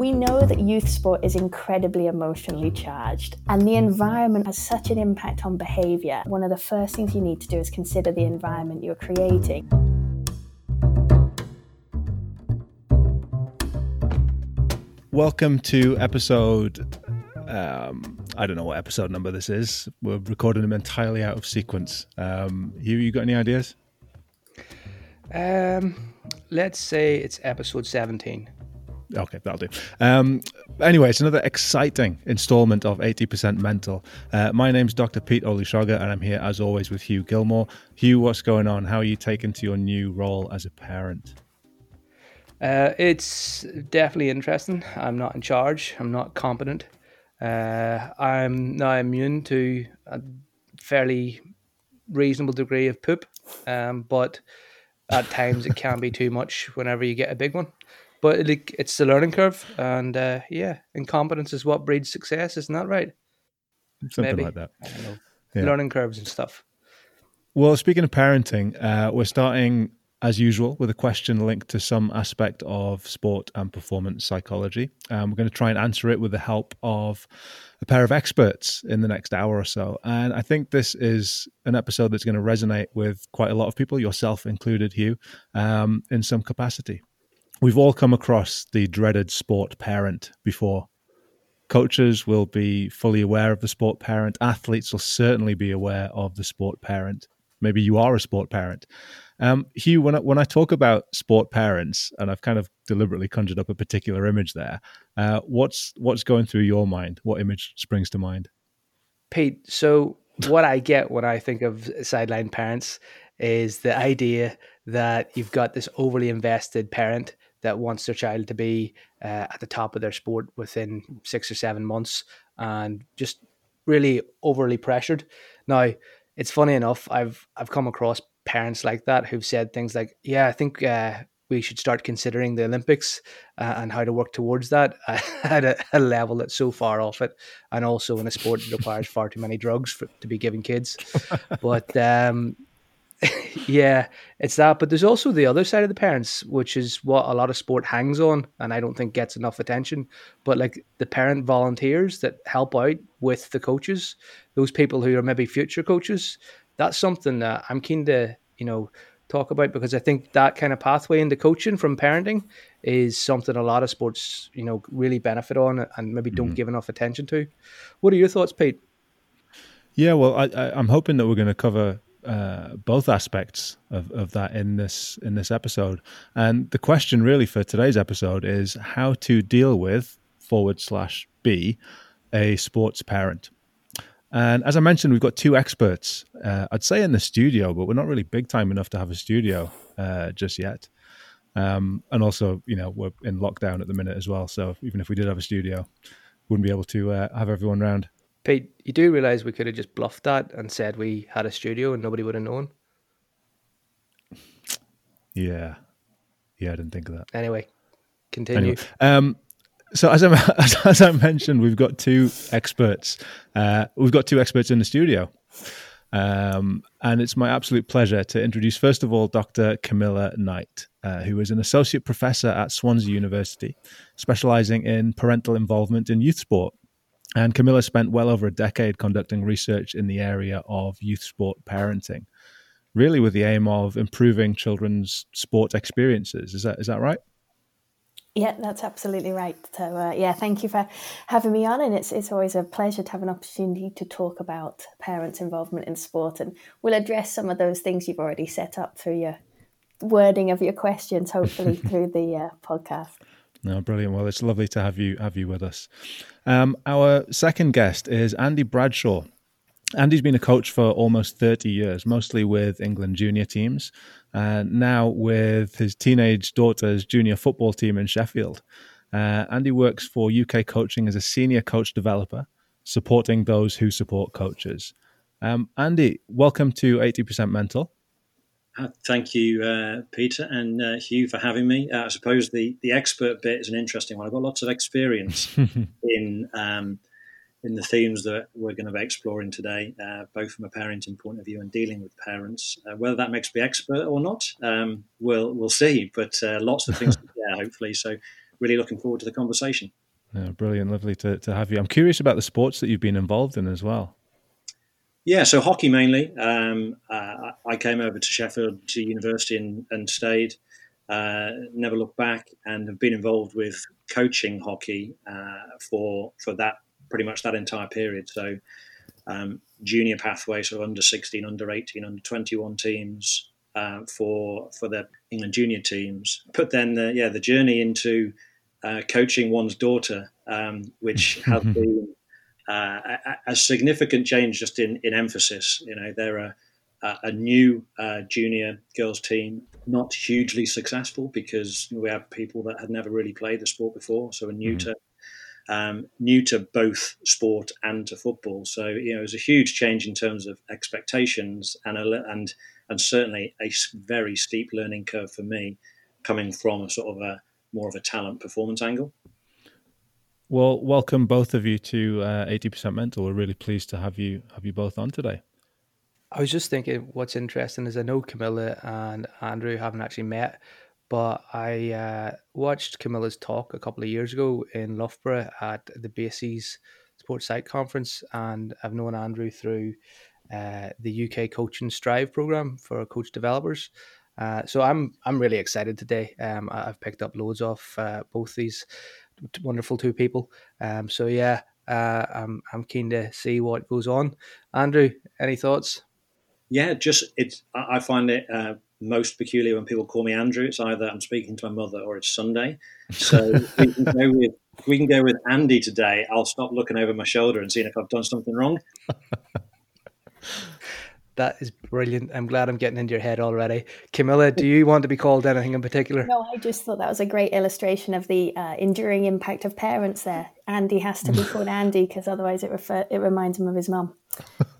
We know that youth sport is incredibly emotionally charged, and the environment has such an impact on behaviour. One of the first things you need to do is consider the environment you're creating. Welcome to episode. Um, I don't know what episode number this is. We're recording them entirely out of sequence. Um, Hugh, you got any ideas? Um, let's say it's episode 17. Okay, that'll do. Um, anyway, it's another exciting installment of 80% Mental. Uh, my name's Dr. Pete Olusoga, and I'm here as always with Hugh Gilmore. Hugh, what's going on? How are you taking to your new role as a parent? Uh, it's definitely interesting. I'm not in charge. I'm not competent. Uh, I'm now immune to a fairly reasonable degree of poop, um, but at times it can be too much whenever you get a big one but like it's the learning curve, and uh, yeah, incompetence is what breeds success, isn't that right? Something Maybe. like that. I don't know. Yeah. Learning curves and stuff. Well, speaking of parenting, uh, we're starting as usual with a question linked to some aspect of sport and performance psychology. Um, we're going to try and answer it with the help of a pair of experts in the next hour or so. And I think this is an episode that's going to resonate with quite a lot of people, yourself included, Hugh, um, in some capacity we've all come across the dreaded sport parent before. Coaches will be fully aware of the sport parent. Athletes will certainly be aware of the sport parent. Maybe you are a sport parent. Um, Hugh, when I, when I talk about sport parents, and I've kind of deliberately conjured up a particular image there, uh, what's what's going through your mind? What image springs to mind? Pete, so what I get when I think of sideline parents is the idea that you've got this overly invested parent that wants their child to be uh, at the top of their sport within six or seven months and just really overly pressured. Now, it's funny enough, I've I've come across parents like that who've said things like, "Yeah, I think uh, we should start considering the Olympics uh, and how to work towards that at a, a, level that's so far off it, and also in a sport that requires far too many drugs for, to be given kids." but um, yeah, it's that. But there's also the other side of the parents, which is what a lot of sport hangs on, and I don't think gets enough attention. But like the parent volunteers that help out with the coaches, those people who are maybe future coaches, that's something that I'm keen to, you know, talk about because I think that kind of pathway into coaching from parenting is something a lot of sports, you know, really benefit on and maybe don't mm-hmm. give enough attention to. What are your thoughts, Pete? Yeah, well, I, I, I'm hoping that we're going to cover uh, both aspects of, of that in this in this episode. And the question really for today's episode is how to deal with forward slash B a sports parent. And as I mentioned, we've got two experts. Uh, I'd say in the studio, but we're not really big time enough to have a studio uh, just yet. Um, and also, you know, we're in lockdown at the minute as well. So even if we did have a studio, wouldn't be able to uh, have everyone around. Pete, you do realize we could have just bluffed that and said we had a studio and nobody would have known. Yeah, yeah, I didn't think of that. Anyway, continue. Anyway, um, so as I as I mentioned, we've got two experts. Uh, we've got two experts in the studio, um, and it's my absolute pleasure to introduce first of all Dr. Camilla Knight, uh, who is an associate professor at Swansea University, specialising in parental involvement in youth sport. And Camilla spent well over a decade conducting research in the area of youth sport parenting, really with the aim of improving children's sport experiences. Is that is that right? Yeah, that's absolutely right. So, uh, yeah, thank you for having me on, and it's it's always a pleasure to have an opportunity to talk about parents' involvement in sport, and we'll address some of those things you've already set up through your wording of your questions, hopefully through the uh, podcast. No, brilliant. Well, it's lovely to have you have you with us. Um, our second guest is Andy Bradshaw. Andy's been a coach for almost 30 years, mostly with England junior teams, and now with his teenage daughter's junior football team in Sheffield. Uh, Andy works for UK Coaching as a senior coach developer, supporting those who support coaches. Um, Andy, welcome to 80% Mental. Uh, thank you, uh, Peter and uh, Hugh, for having me. Uh, I suppose the, the expert bit is an interesting one. I've got lots of experience in um, in the themes that we're going to be exploring today, uh, both from a parenting point of view and dealing with parents. Uh, whether that makes me expert or not, um, we'll we'll see. But lots of things, yeah, hopefully. So really looking forward to the conversation. Yeah, brilliant, lovely to, to have you. I'm curious about the sports that you've been involved in as well. Yeah, so hockey mainly. Um, uh, I came over to Sheffield to university and, and stayed. Uh, never looked back, and have been involved with coaching hockey uh, for for that pretty much that entire period. So, um, junior pathway, sort of under sixteen, under eighteen, under twenty one teams uh, for for the England junior teams. But then, the, yeah, the journey into uh, coaching one's daughter, um, which has been a, a, significant change just in, in emphasis. You know, they're a, a new uh, junior girls team, not hugely successful because we have people that had never really played the sport before, so are new mm-hmm. to um, new to both sport and to football. So you know, it was a huge change in terms of expectations and a, and and certainly a very steep learning curve for me, coming from a sort of a more of a talent performance angle. Well, welcome both of you to uh, Eighty Percent Mental. We're really pleased to have you have you both on today. I was just thinking, what's interesting is I know Camilla and Andrew haven't actually met, but I uh, watched Camilla's talk a couple of years ago in Loughborough at the BASES Sports Site Conference, and I've known Andrew through uh, the UK Coaching Strive program for coach developers. Uh, so I'm I'm really excited today. Um, I've picked up loads off uh, both these wonderful two people. Um, so yeah, uh, I'm I'm keen to see what goes on. Andrew, any thoughts? Yeah, just it's. I find it uh, most peculiar when people call me Andrew. It's either I'm speaking to my mother or it's Sunday. So we can go with we can go with Andy today. I'll stop looking over my shoulder and seeing if I've done something wrong. That is brilliant. I'm glad I'm getting into your head already. Camilla, do you want to be called anything in particular? No, I just thought that was a great illustration of the uh, enduring impact of parents there. Andy has to be called Andy because otherwise it refer- it reminds him of his mum.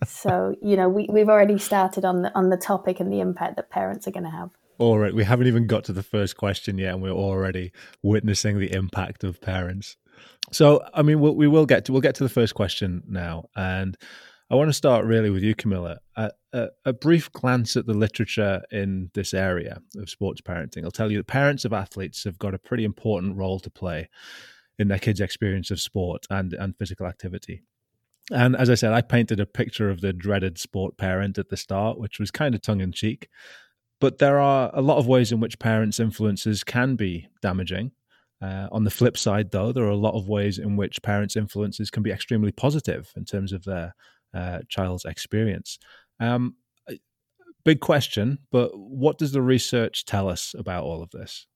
so, you know, we, we've already started on the, on the topic and the impact that parents are going to have. All right, we haven't even got to the first question yet, and we're already witnessing the impact of parents. So, I mean, we'll, we will get to we'll get to the first question now, and I want to start really with you, Camilla. A, a, a, brief glance at the literature in this area of sports parenting will tell you that parents of athletes have got a pretty important role to play in their kids' experience of sport and, and physical activity. And as I said, I painted a picture of the dreaded sport parent at the start, which was kind of tongue in cheek. But there are a lot of ways in which parents' influences can be damaging. Uh, on the flip side, though, there are a lot of ways in which parents' influences can be extremely positive in terms of their uh, child's experience. Um, big question, but what does the research tell us about all of this?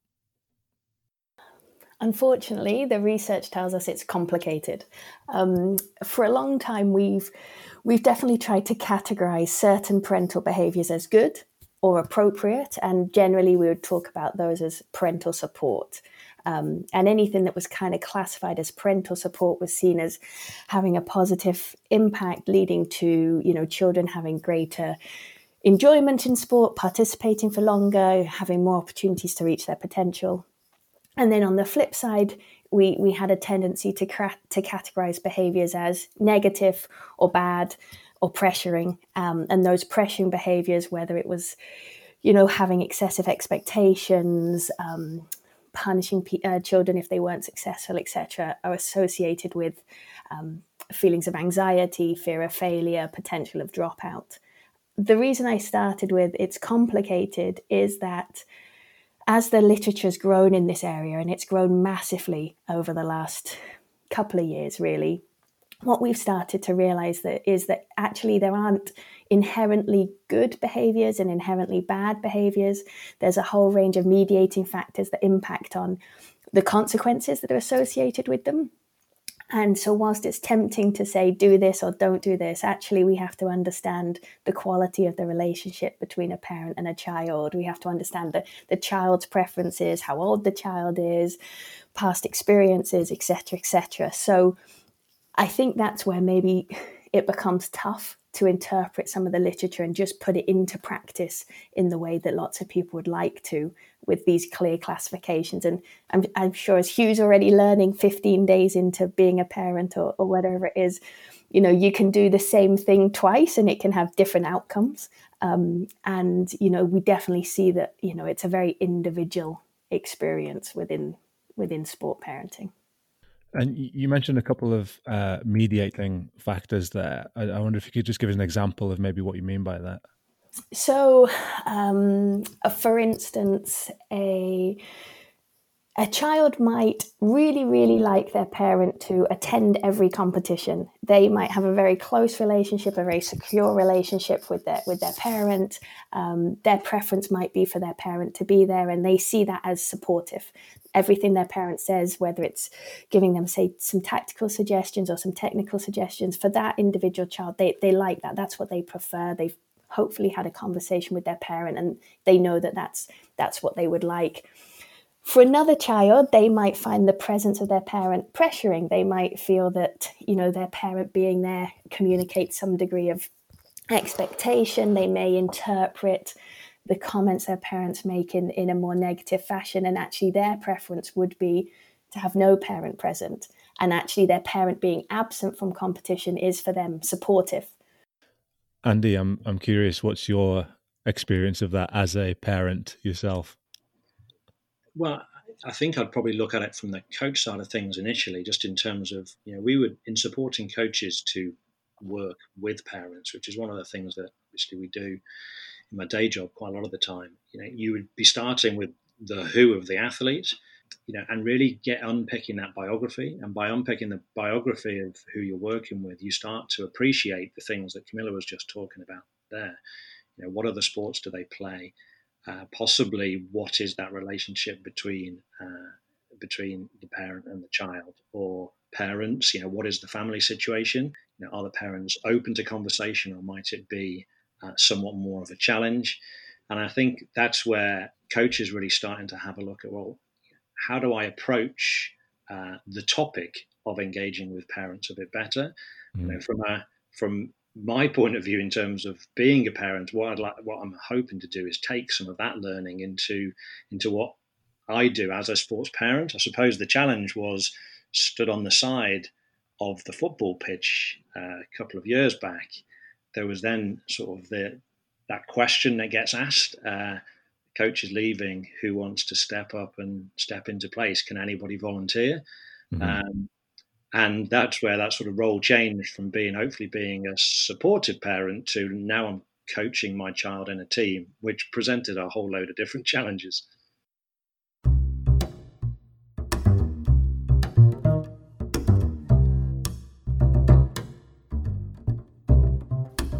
Unfortunately, the research tells us it's complicated. Um, for a long time, we've we've definitely tried to categorize certain parental behaviors as good or appropriate, and generally we would talk about those as parental support. Um, and anything that was kind of classified as parental support was seen as having a positive impact, leading to you know children having greater enjoyment in sport, participating for longer, having more opportunities to reach their potential. And then on the flip side, we we had a tendency to cra- to categorize behaviors as negative or bad or pressuring, um, and those pressuring behaviors, whether it was you know having excessive expectations um, punishing uh, children if they weren't successful, etc., are associated with um, feelings of anxiety, fear of failure, potential of dropout. The reason I started with it's complicated is that as the literature's grown in this area, and it's grown massively over the last couple of years, really, what we've started to realize that is that actually there aren't inherently good behaviors and inherently bad behaviors. There's a whole range of mediating factors that impact on the consequences that are associated with them. And so, whilst it's tempting to say, do this or don't do this, actually, we have to understand the quality of the relationship between a parent and a child. We have to understand the, the child's preferences, how old the child is, past experiences, etc., etc. So, I think that's where maybe it becomes tough to interpret some of the literature and just put it into practice in the way that lots of people would like to with these clear classifications. And I'm, I'm sure as Hugh's already learning 15 days into being a parent or, or whatever it is, you know, you can do the same thing twice and it can have different outcomes. Um, and, you know, we definitely see that, you know, it's a very individual experience within within sport parenting. And you mentioned a couple of uh, mediating factors there. I, I, wonder if you could just give us an example of maybe what you mean by that. So, um, for instance, a a child might really, really like their parent to attend every competition. They might have a very close relationship, a very secure relationship with their with their parent. Um, their preference might be for their parent to be there, and they see that as supportive. Everything their parent says, whether it's giving them, say, some tactical suggestions or some technical suggestions, for that individual child, they they like that. That's what they prefer. They've hopefully had a conversation with their parent, and they know that that's that's what they would like for another child, they might find the presence of their parent pressuring. They might feel that, you know, their parent being there communicates some degree of expectation. They may interpret the comments their parents make in, in a more negative fashion. And actually, their preference would be to have no parent present. And actually, their parent being absent from competition is for them supportive. Andy, I'm, I'm curious, what's your experience of that as a parent yourself? Well, I think I'd probably look at it from the coach side of things initially, just in terms of, you know, we would, in supporting coaches to work with parents, which is one of the things that obviously we do in my day job quite a lot of the time. You know, you would be starting with the who of the athlete, you know, and really get unpicking that biography. And by unpicking the biography of who you're working with, you start to appreciate the things that Camilla was just talking about there. You know, what other sports do they play? Uh, possibly what is that relationship between uh, between the parent and the child or parents? You know what is the family situation? You know, are the parents open to conversation or might it be uh, somewhat more of a challenge? And i think that's where coaches really starting to have a look at well how do i approach uh, the topic of engaging with parents a bit better? Mm. you know, from a from my point of view in terms of being a parent, what I'd like, what I'm hoping to do is take some of that learning into into what I do as a sports parent. I suppose the challenge was stood on the side of the football pitch uh, a couple of years back. There was then sort of the that question that gets asked. Uh, coach is leaving. Who wants to step up and step into place? Can anybody volunteer? Mm-hmm. Um, and that's where that sort of role changed from being hopefully being a supportive parent to now I'm coaching my child in a team, which presented a whole load of different challenges.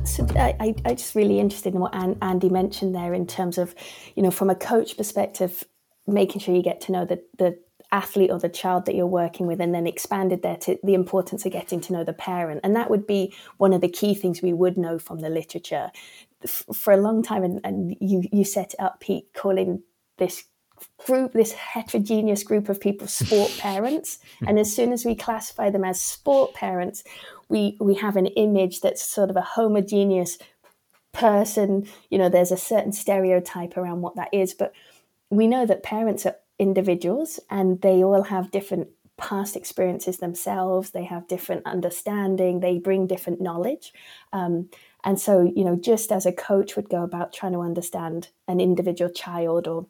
So I, I just really interested in what Andy mentioned there in terms of, you know, from a coach perspective, making sure you get to know the, the athlete or the child that you're working with, and then expanded there to the importance of getting to know the parent. And that would be one of the key things we would know from the literature. For a long time, and, and you, you set it up, Pete, calling this group, this heterogeneous group of people, sport parents. and as soon as we classify them as sport parents, we, we have an image that's sort of a homogeneous person. You know, there's a certain stereotype around what that is. But we know that parents are individuals and they all have different past experiences themselves. They have different understanding. They bring different knowledge. Um, and so you know just as a coach would go about trying to understand an individual child or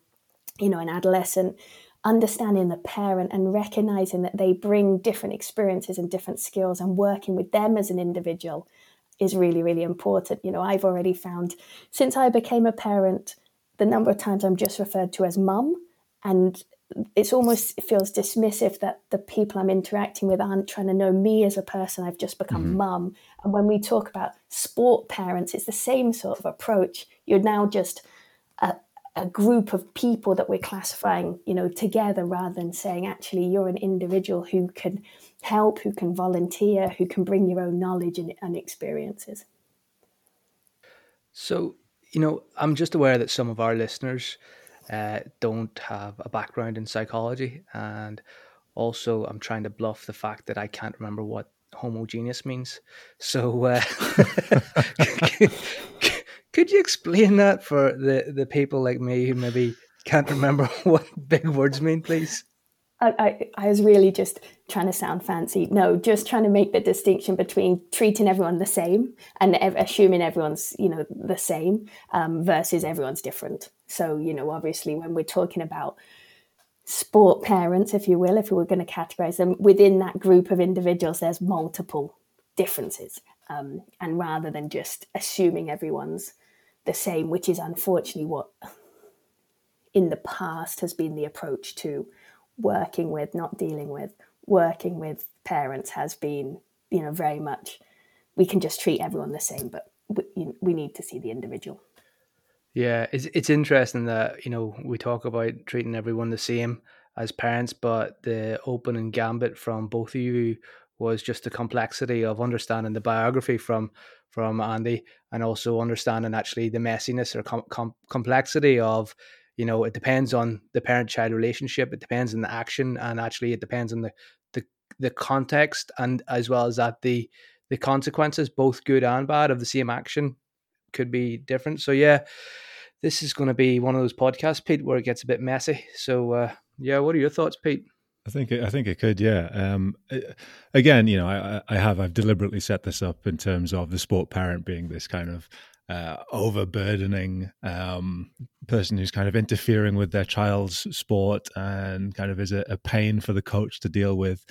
you know an adolescent understanding the parent and recognizing that they bring different experiences and different skills and working with them as an individual is really really important. You know i've already found since i became a parent the number of times i'm just referred to as mum and it's almost it feels dismissive that the people I'm interacting with aren't trying to know me as a person. I've just become mm-hmm. mum. And when we talk about sport parents, it's the same sort of approach. You're now just a, a group of people that we're classifying, you know, together rather than saying actually you're an individual who can help, who can volunteer, who can bring your own knowledge and, and experiences. So, you know, I'm just aware that some of our listeners uh, don't have a background in psychology, and also I'm trying to bluff the fact that I can't remember what homogeneous means. So, uh, could you explain that for the the people like me who maybe can't remember what big words mean, please? I, I, was really just trying to sound fancy. No, just trying to make the distinction between treating everyone the same and ev- assuming everyone's, you know, the same um, versus everyone's different. So, you know, obviously when we're talking about sport parents, if you will, if we were going to categorize them, within that group of individuals, there's multiple differences. Um, and rather than just assuming everyone's the same, which is unfortunately what in the past has been the approach to working with, not dealing with, working with parents has been, you know, very much we can just treat everyone the same, but we, we need to see the individual. Yeah, it's it's interesting that you know we talk about treating everyone the same as parents, but the opening gambit from both of you was just the complexity of understanding the biography from from Andy, and also understanding actually the messiness or com- com- complexity of you know it depends on the parent child relationship, it depends on the action, and actually it depends on the the the context and as well as that the the consequences, both good and bad, of the same action could be different. So yeah, this is going to be one of those podcasts, Pete, where it gets a bit messy. So uh, yeah, what are your thoughts, Pete? I think it, I think it could, yeah. Um, again, you know, I, I have I've deliberately set this up in terms of the sport parent being this kind of uh, overburdening um, person who's kind of interfering with their child's sport and kind of is a, a, pain for the coach to deal with.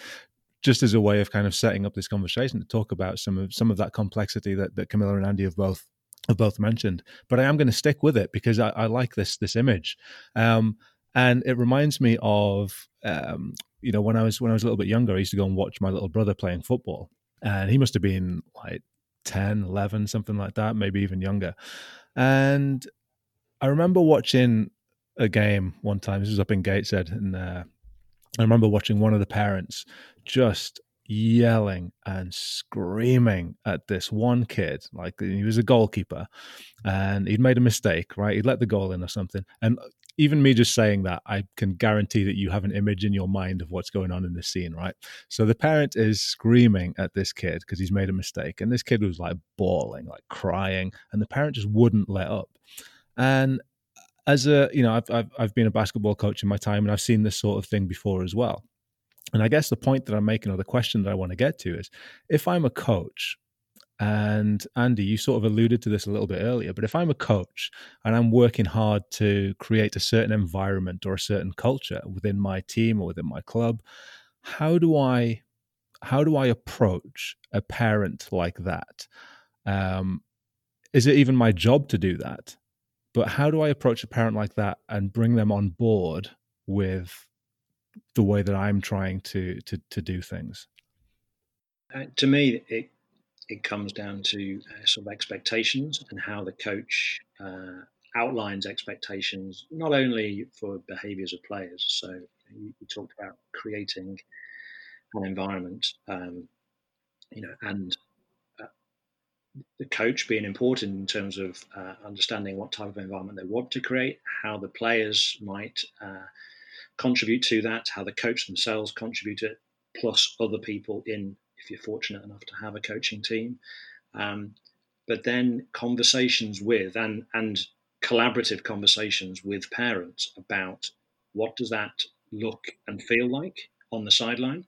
Just as a way of kind of setting up this conversation to talk about some of some of that complexity that, that Camilla and Andy have both have both mentioned. But I am going to stick with it because I, I like this this image. Um, and it reminds me of um, you know when I was when I was a little bit younger, I used to go and watch my little brother playing football, and he must have been like 10, 11, something like that, maybe even younger. And I remember watching a game one time. This was up in Gateshead, and uh, I remember watching one of the parents just yelling and screaming at this one kid. Like he was a goalkeeper, and he'd made a mistake. Right, he'd let the goal in or something, and uh, even me just saying that, I can guarantee that you have an image in your mind of what's going on in this scene, right? So the parent is screaming at this kid because he's made a mistake, and this kid was like bawling, like crying, and the parent just wouldn't let up. And uh, as a, you know, I've I've, I've been a basketball coach in my time, and I've seen this sort of thing before as well. And I guess the point that I'm making, or the question that I want to get to, is if I'm a coach and Andy, you sort of alluded to this a little bit earlier, but if I'm a coach and I'm working hard to create a certain environment or a certain culture within my team or within my club, how do I how do I approach a parent like that? Um, is it even my job to do that? But how do I approach a parent like that and bring them on board with the way that I'm trying to to to do things? Uh, to me, it it comes down to uh, sort of expectations and how the coach uh, outlines expectations, not only for behaviours of players. So you, you, talked about creating an environment, um, you know, and uh, the coach being important in terms of uh, understanding what type of environment they want to create, how the players might uh, contribute to that, how the coach themselves contribute it, plus other people in if you're fortunate enough to have a coaching team. Um, but then conversations with and and collaborative conversations with parents about what does that look and feel like on the sideline.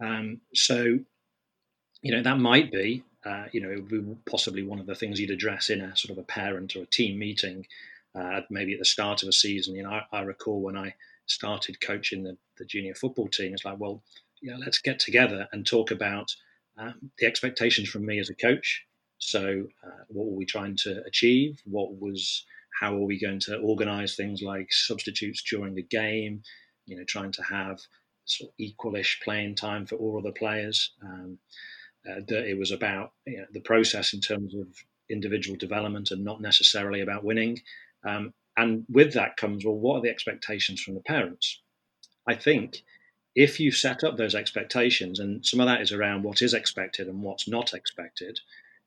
Um, so, you know, that might be, uh, you know, it would be possibly one of the things you'd address in a sort of a parent or a team meeting, uh, maybe at the start of a season. You know, I, I recall when I started coaching the, the junior football team, it's like, well, know, let's get together and talk about um, the expectations from me as a coach. So, uh, what were we trying to achieve? What was how are we going to organise things like substitutes during the game? You know, trying to have sort of equalish playing time for all other players. Um, uh, that it was about you know, the process in terms of individual development and not necessarily about winning. Um, and with that comes, well, what are the expectations from the parents? I think if you set up those expectations, and some of that is around what is expected and what's not expected.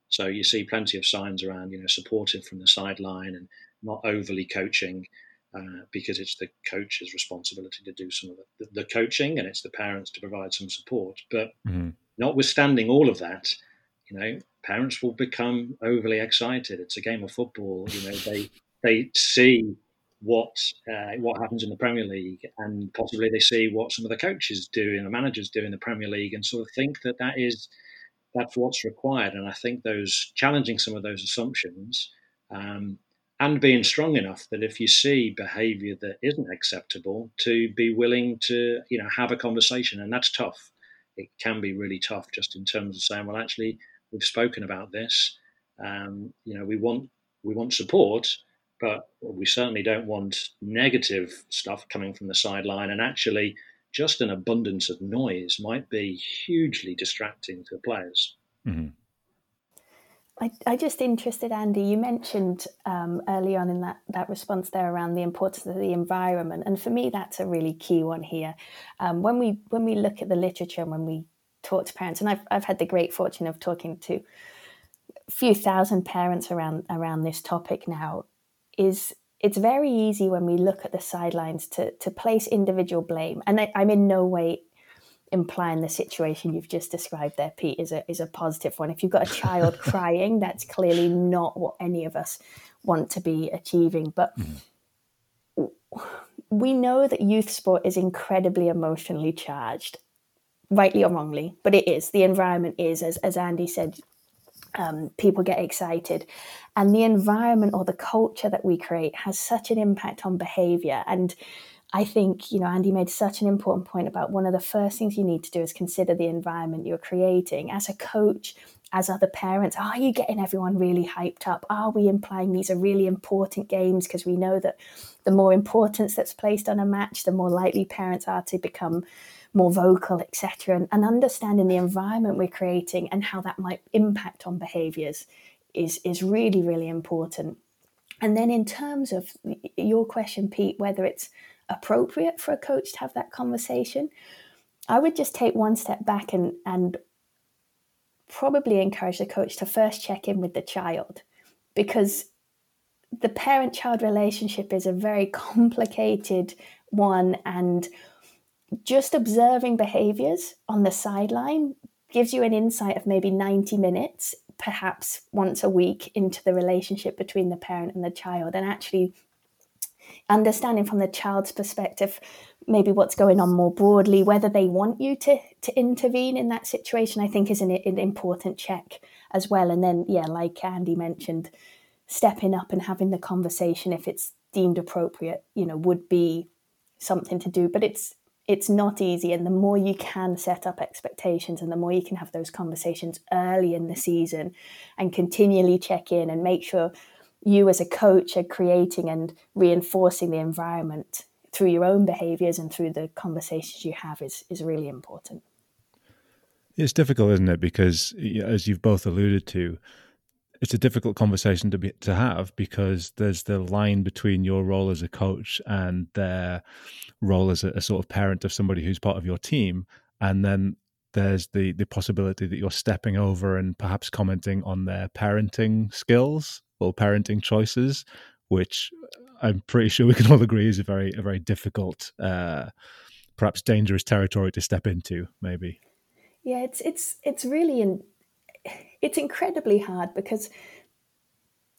So you see plenty of signs around, you know, supportive from the sideline and not overly coaching, uh, because it's the coach's responsibility to do some of the, the, coaching, and it's the parents to provide some support. But mm-hmm. notwithstanding all of that, you know, parents will become overly excited. It's a game of football. You know, they they see what uh, what happens in the Premier League, and possibly they see what some of the coaches do and the managers do in the Premier League, and sort of think that that is that's what's required. And I think those challenging some of those assumptions um, and being strong enough that if you see behavior that isn't acceptable to be willing to you know have a conversation. And that's tough. It can be really tough just in terms of saying well actually we've spoken about this. Um, you know we want we want support but we certainly don't want negative stuff coming from the sideline and actually just an abundance of noise might be hugely distracting to players mm-hmm. I, I just interested, Andy. You mentioned um, early on in that, that response there around the importance of the environment, and for me, that's a really key one here. Um, when we when we look at the literature and when we talk to parents, and I've I've had the great fortune of talking to a few thousand parents around around this topic now, is it's very easy when we look at the sidelines to to place individual blame, and I, I'm in no way implying the situation you've just described there, Pete, is a is a positive one. If you've got a child crying, that's clearly not what any of us want to be achieving. But mm. we know that youth sport is incredibly emotionally charged, rightly or wrongly, but it is. The environment is, as as Andy said, um, people get excited, and the environment or the culture that we create has such an impact on behaviour and I think, you know, Andy made such an important point about one of the first things you need to do is consider the environment you're creating. As a coach, as other parents, are you getting everyone really hyped up? Are we implying these are really important games? Because we know that the more importance that's placed on a match, the more likely parents are to become more vocal, etc. And, and understanding the environment we're creating and how that might impact on behaviors is, is really, really important. And then in terms of your question, Pete, whether it's appropriate for a coach to have that conversation, I would just take one step back and and probably encourage the coach to first check in with the child because the parent child relationship is a very complicated one and just observing behaviors on the sideline gives you an insight of maybe 90 minutes perhaps once a week into the relationship between the parent and the child and actually understanding from the child's perspective maybe what's going on more broadly whether they want you to to intervene in that situation i think is an, an important check as well. And then yeah like andy mentioned stepping up and having the conversation if it's deemed appropriate you know would be something to do. But it's it's not easy and the more you can set up expectations and the more you can have those conversations early in the season and continually check in and make sure you as a coach are creating and reinforcing the environment through your own behaviors and through the conversations you have is is really important. It's difficult, isn't it? Because as you've both alluded to, it's a difficult conversation to be to have because there's the line between your role as a coach and their role as a, a sort of parent of somebody who's part of your team, and then there's the the possibility that you're stepping over and perhaps commenting on their parenting skills or parenting choices, which I'm pretty sure we can all agree is a very a very difficult, uh, perhaps dangerous territory to step into. Maybe. Yeah, it's it's it's really in, it's incredibly hard because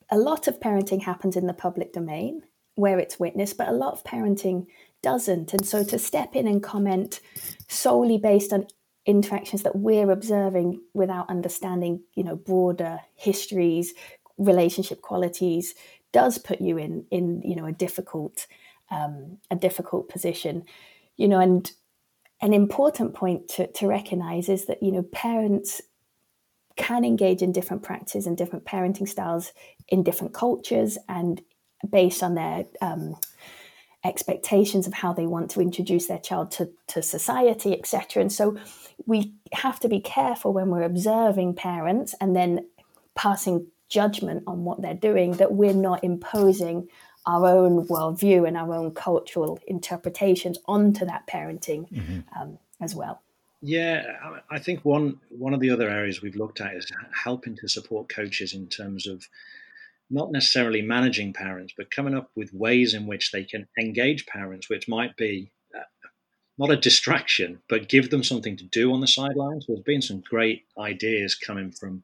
a lot of parenting happens in the public domain where it's witnessed, but a lot of parenting doesn't. And so to step in and comment solely based on interactions that we're observing without understanding, you know, broader histories, relationship qualities does put you in in you know a difficult um, a difficult position you know and an important point to, to recognize is that you know parents can engage in different practices and different parenting styles in different cultures and based on their um, expectations of how they want to introduce their child to, to society etc and so we have to be careful when we're observing parents and then passing judgment on what they're doing, that we're not imposing our own worldview and our own cultural interpretations onto that parenting mm-hmm. um, as well. Yeah, I think one one of the other areas we've looked at is helping to support coaches in terms of not necessarily managing parents, but coming up with ways in which they can engage parents, which might be uh, not a distraction, but give them something to do on the sidelines. There's been some great ideas coming from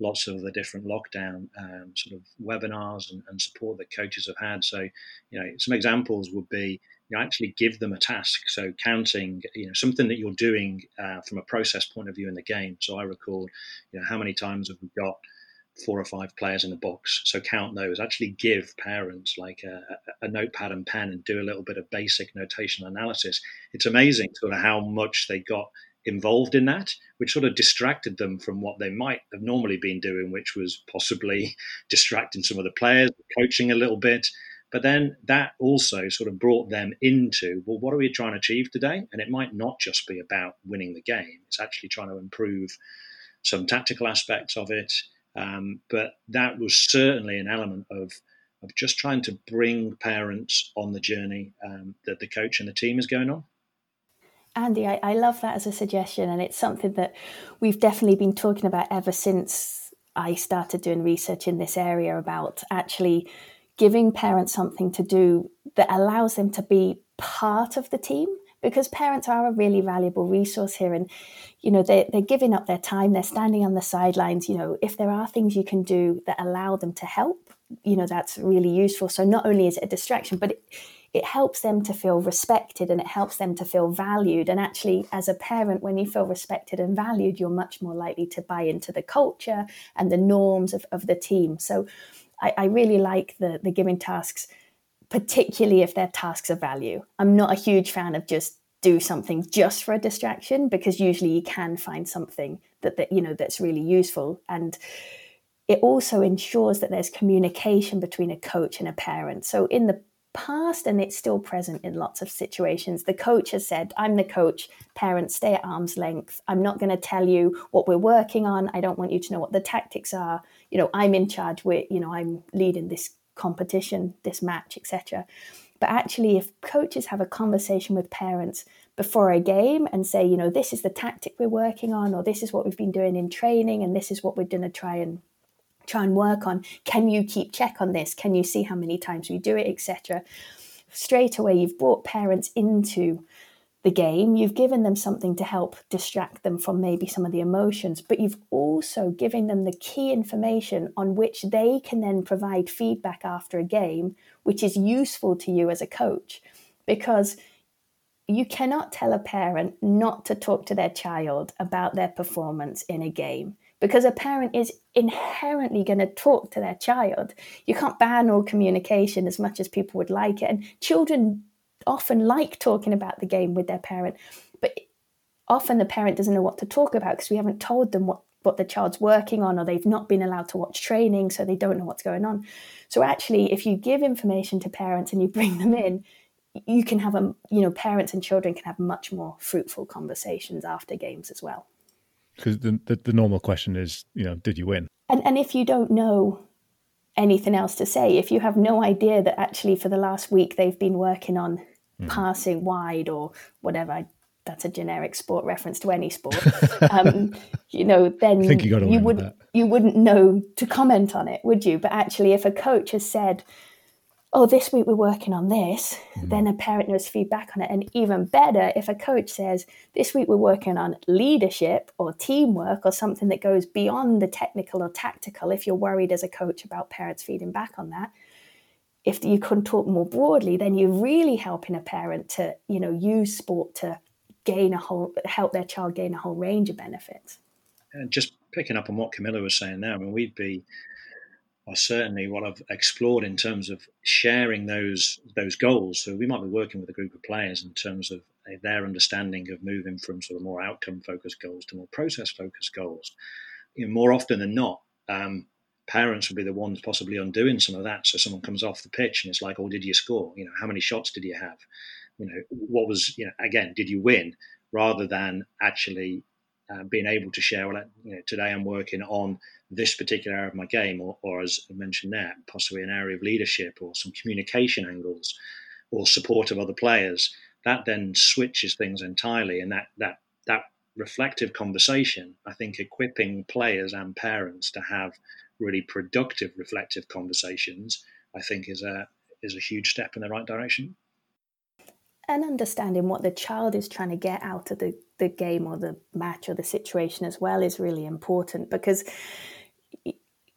lots of the different lockdown um, sort of webinars and, and, support that coaches have had. So, you know, some examples would be you know, actually give them a task. So, counting, you know, something that you're doing uh, from a process point of view in the game. So, I record, you know, how many times have we got four or five players in the box. So count those. Actually, give parents like a, a, notepad and pen and do a little bit of basic notation analysis. It's amazing sort of how much they got involved in that, which sort of distracted them from what they might have normally been doing, which was possibly distracting some of the players, coaching a little bit. But then that also sort of brought them into, well, what are we trying to achieve today? And it might not just be about winning the game, it's actually trying to improve some tactical aspects of it. Um, but that was certainly an element of, of just trying to bring parents on the journey um, that the coach and the team is going on. Andy, I, I love that as a suggestion, and it's something that we've definitely been talking about ever since I started doing research in this area about actually giving parents something to do that allows them to be part of the team because parents are a really valuable resource here and you know they, they're giving up their time they're standing on the sidelines you know. If there are things you can do that allow them to help you know that's really useful. So not only is it a distraction but it, it helps them to feel respected and it helps them to feel valued. And actually as a parent when you feel respected and valued you're much more likely to buy into the culture and the norms of, of the team. So I, I really like the the giving tasks, particularly if they're tasks of value. I'm not a huge fan of just do something just for a distraction because usually you can find something that, that you know that's really useful and it also ensures that there's communication between a coach and a parent so in the past and it's still present in lots of situations. The coach has said i'm the coach. Parents stay at arm's length. I'm not going to tell you what we're working on. I don't want you to know what the tactics are. You know i'm in charge. With you know i'm leading this competition this match etc but actually if coaches have a conversation with parents before a game and say you know this is the tactic we're working on or this is what we've been doing in training and this is what we're going to try and try and work on can you keep check on this? Can you see how many times we do it etc straight away you've brought parents into the game, you've given them something to help distract them from maybe some of the emotions, but you've also given them the key information on which they can then provide feedback after a game, which is useful to you as a coach. Because you cannot tell a parent not to talk to their child about their performance in a game because a parent is inherently going to talk to their child. You can't ban all communication as much as people would like it. And children often like talking about the game with their parent, but often the parent doesn't know what to talk about because we haven't told them what what the child's working on or they've not been allowed to watch training so they don't know what's going on so actually if you give information to parents and you bring them in you can have a you know parents and children can have much more fruitful conversations after games as well because the, the, the normal question is you know did you win and and if you don't know anything else to say if you have no idea that actually for the last week they've been working on mm. passing wide or whatever. That's a generic sport reference to any sport. um, you know, then you, you would you wouldn't know to comment on it, would you? But actually, if a coach has said, "Oh, this week we're working on this," mm. then a parent knows feedback on it. And even better, if a coach says, "This week we're working on leadership or teamwork or something that goes beyond the technical or tactical," if you're worried as a coach about parents feeding back on that, if you can talk more broadly, then you're really helping a parent to, you know, use sport to gain a whole, help their child gain a whole range of benefits. And just picking up on what Camilla was saying there, I mean, we'd be, or certainly what I've explored in terms of sharing those those goals. So we might be working with a group of players in terms of their understanding of moving from sort of more outcome focused goals to more process focused goals. You know, more often than not, um, parents would be the ones possibly undoing some of that. So someone comes off the pitch and it's like, oh, did you score? You know, how many shots did you have? You know, what was, you know, again, did you win? Rather than actually uh, being able to share, well, you know, today I'm working on this particular area of my game, or, or as I mentioned there, possibly an area of leadership or some communication angles or support of other players. That then switches things entirely, and that that that reflective conversation, I think, equipping players and parents to have really productive, reflective conversations, I think is a is a huge step in the right direction. And understanding what the child is trying to get out of the, the game or the match or the situation as well is really important because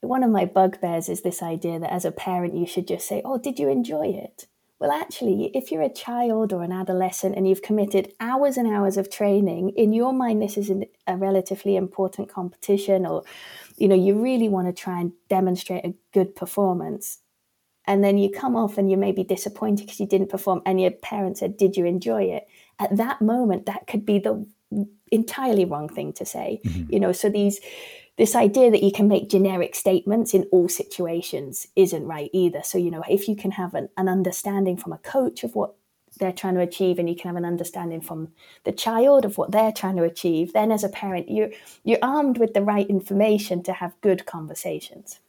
one of my bugbears is this idea that as a parent you should just say, Oh, did you enjoy it? Well, actually, if you're a child or an adolescent and you've committed hours and hours of training, in your mind, this is a relatively important competition or you know, you really want to try and demonstrate a good performance. And then you come off and you may be disappointed because you didn't perform, and your parent said, Did you enjoy it? At that moment, that could be the entirely wrong thing to say. Mm-hmm. You know, so these this idea that you can make generic statements in all situations isn't right either. So, you know, if you can have an, an understanding from a coach of what they're trying to achieve and you can have an understanding from the child of what they're trying to achieve then as a parent you're you're armed with the right information to have good conversations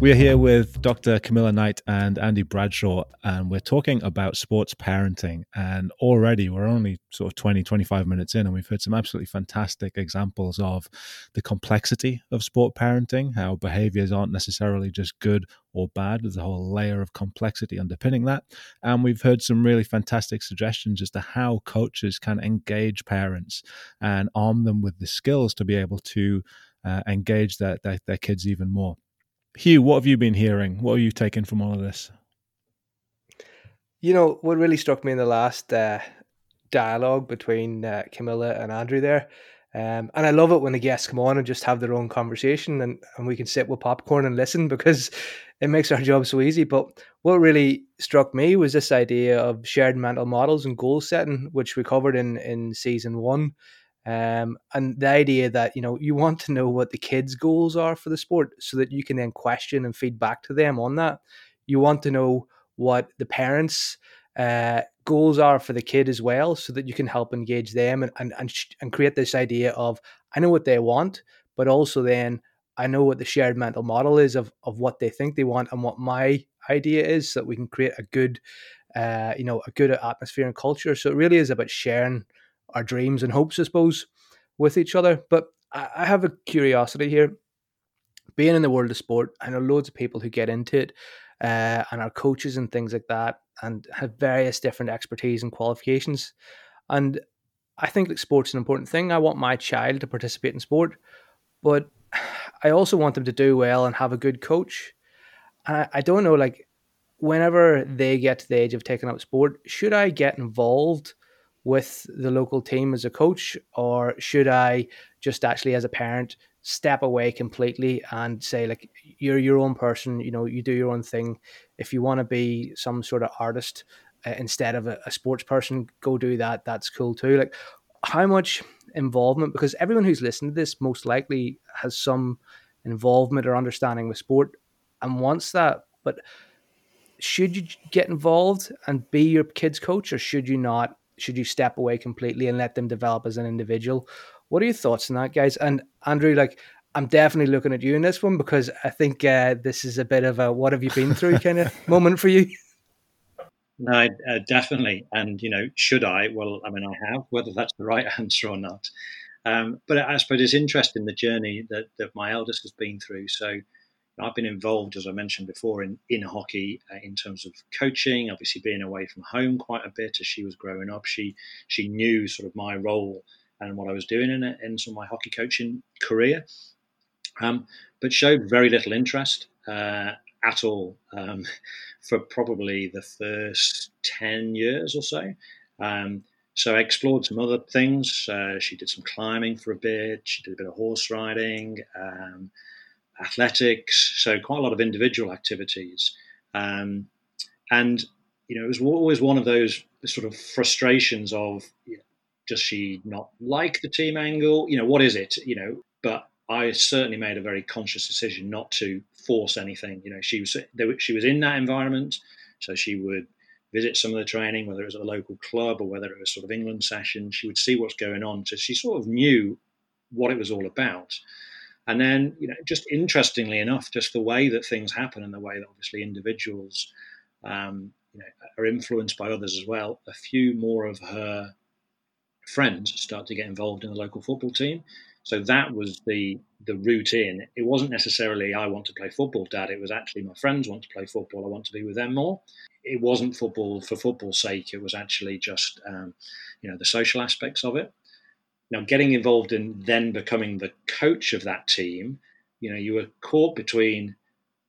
We are here with Dr. Camilla Knight and Andy Bradshaw, and we're talking about sports parenting. And already we're only sort of 20, 25 minutes in, and we've heard some absolutely fantastic examples of the complexity of sport parenting, how behaviors aren't necessarily just good or bad. There's a whole layer of complexity underpinning that. And we've heard some really fantastic suggestions as to how coaches can engage parents and arm them with the skills to be able to uh, engage their, their, their kids even more. Hugh, what have you been hearing? What are you taking from all of this? You know, what really struck me in the last uh, dialogue between uh, Camilla and Andrew there, um, and I love it when the guests come on and just have their own conversation and, and we can sit with popcorn and listen because it makes our job so easy. But what really struck me was this idea of shared mental models and goal setting, which we covered in, in season one. Um, and the idea that you know you want to know what the kids' goals are for the sport, so that you can then question and feed back to them on that. You want to know what the parents' uh, goals are for the kid as well, so that you can help engage them and and and, and create this idea of I know what they want, but also then I know what the shared mental model is of of what they think they want and what my idea is, so that we can create a good, uh, you know, a good atmosphere and culture. So it really is about sharing our dreams and hopes, I suppose, with each other. But I have a curiosity here. Being in the world of sport, I know loads of people who get into it uh, and are coaches and things like that and have various different expertise and qualifications. And I think that sport's an important thing. I want my child to participate in sport, but I also want them to do well and have a good coach. And I, I don't know, like, whenever they get to the age of taking up sport, should I get involved with the local team as a coach, or should I just actually, as a parent, step away completely and say, like, you're your own person, you know, you do your own thing. If you want to be some sort of artist uh, instead of a, a sports person, go do that. That's cool too. Like, how much involvement? Because everyone who's listened to this most likely has some involvement or understanding with sport and wants that, but should you get involved and be your kid's coach or should you not should you step away completely and let them develop as an individual? What are your thoughts on that, guys? And Andrew, like, I'm definitely looking at you in this one because I think uh, this is a bit of a what have you been through kind of moment for you. No, uh, definitely. And, you know, should I? Well, I mean, I have, whether that's the right answer or not. Um, but I suppose it's interesting the journey that, that my eldest has been through. So, I've been involved, as I mentioned before, in, in hockey uh, in terms of coaching, obviously being away from home quite a bit as she was growing up. She she knew sort of my role and what I was doing in, it in some of my hockey coaching career, um, but showed very little interest uh, at all um, for probably the first 10 years or so. Um, so I explored some other things. Uh, she did some climbing for a bit. She did a bit of horse riding. Athletics, so quite a lot of individual activities. Um, and you know, it was always one of those sort of frustrations of you know, does she not like the team angle? You know, what is it? You know, but I certainly made a very conscious decision not to force anything. You know, she was she was in that environment, so she would visit some of the training, whether it was at a local club or whether it was sort of England session. She would see what's going on, so she sort of knew what it was all about. And then, you know, just interestingly enough, just the way that things happen and the way that obviously individuals, um, you know, are influenced by others as well. A few more of her friends start to get involved in the local football team. So that was the the route in. It wasn't necessarily I want to play football, Dad. It was actually my friends want to play football. I want to be with them more. It wasn't football for football's sake. It was actually just um, you know the social aspects of it. Now, getting involved in then becoming the coach of that team, you know, you were caught between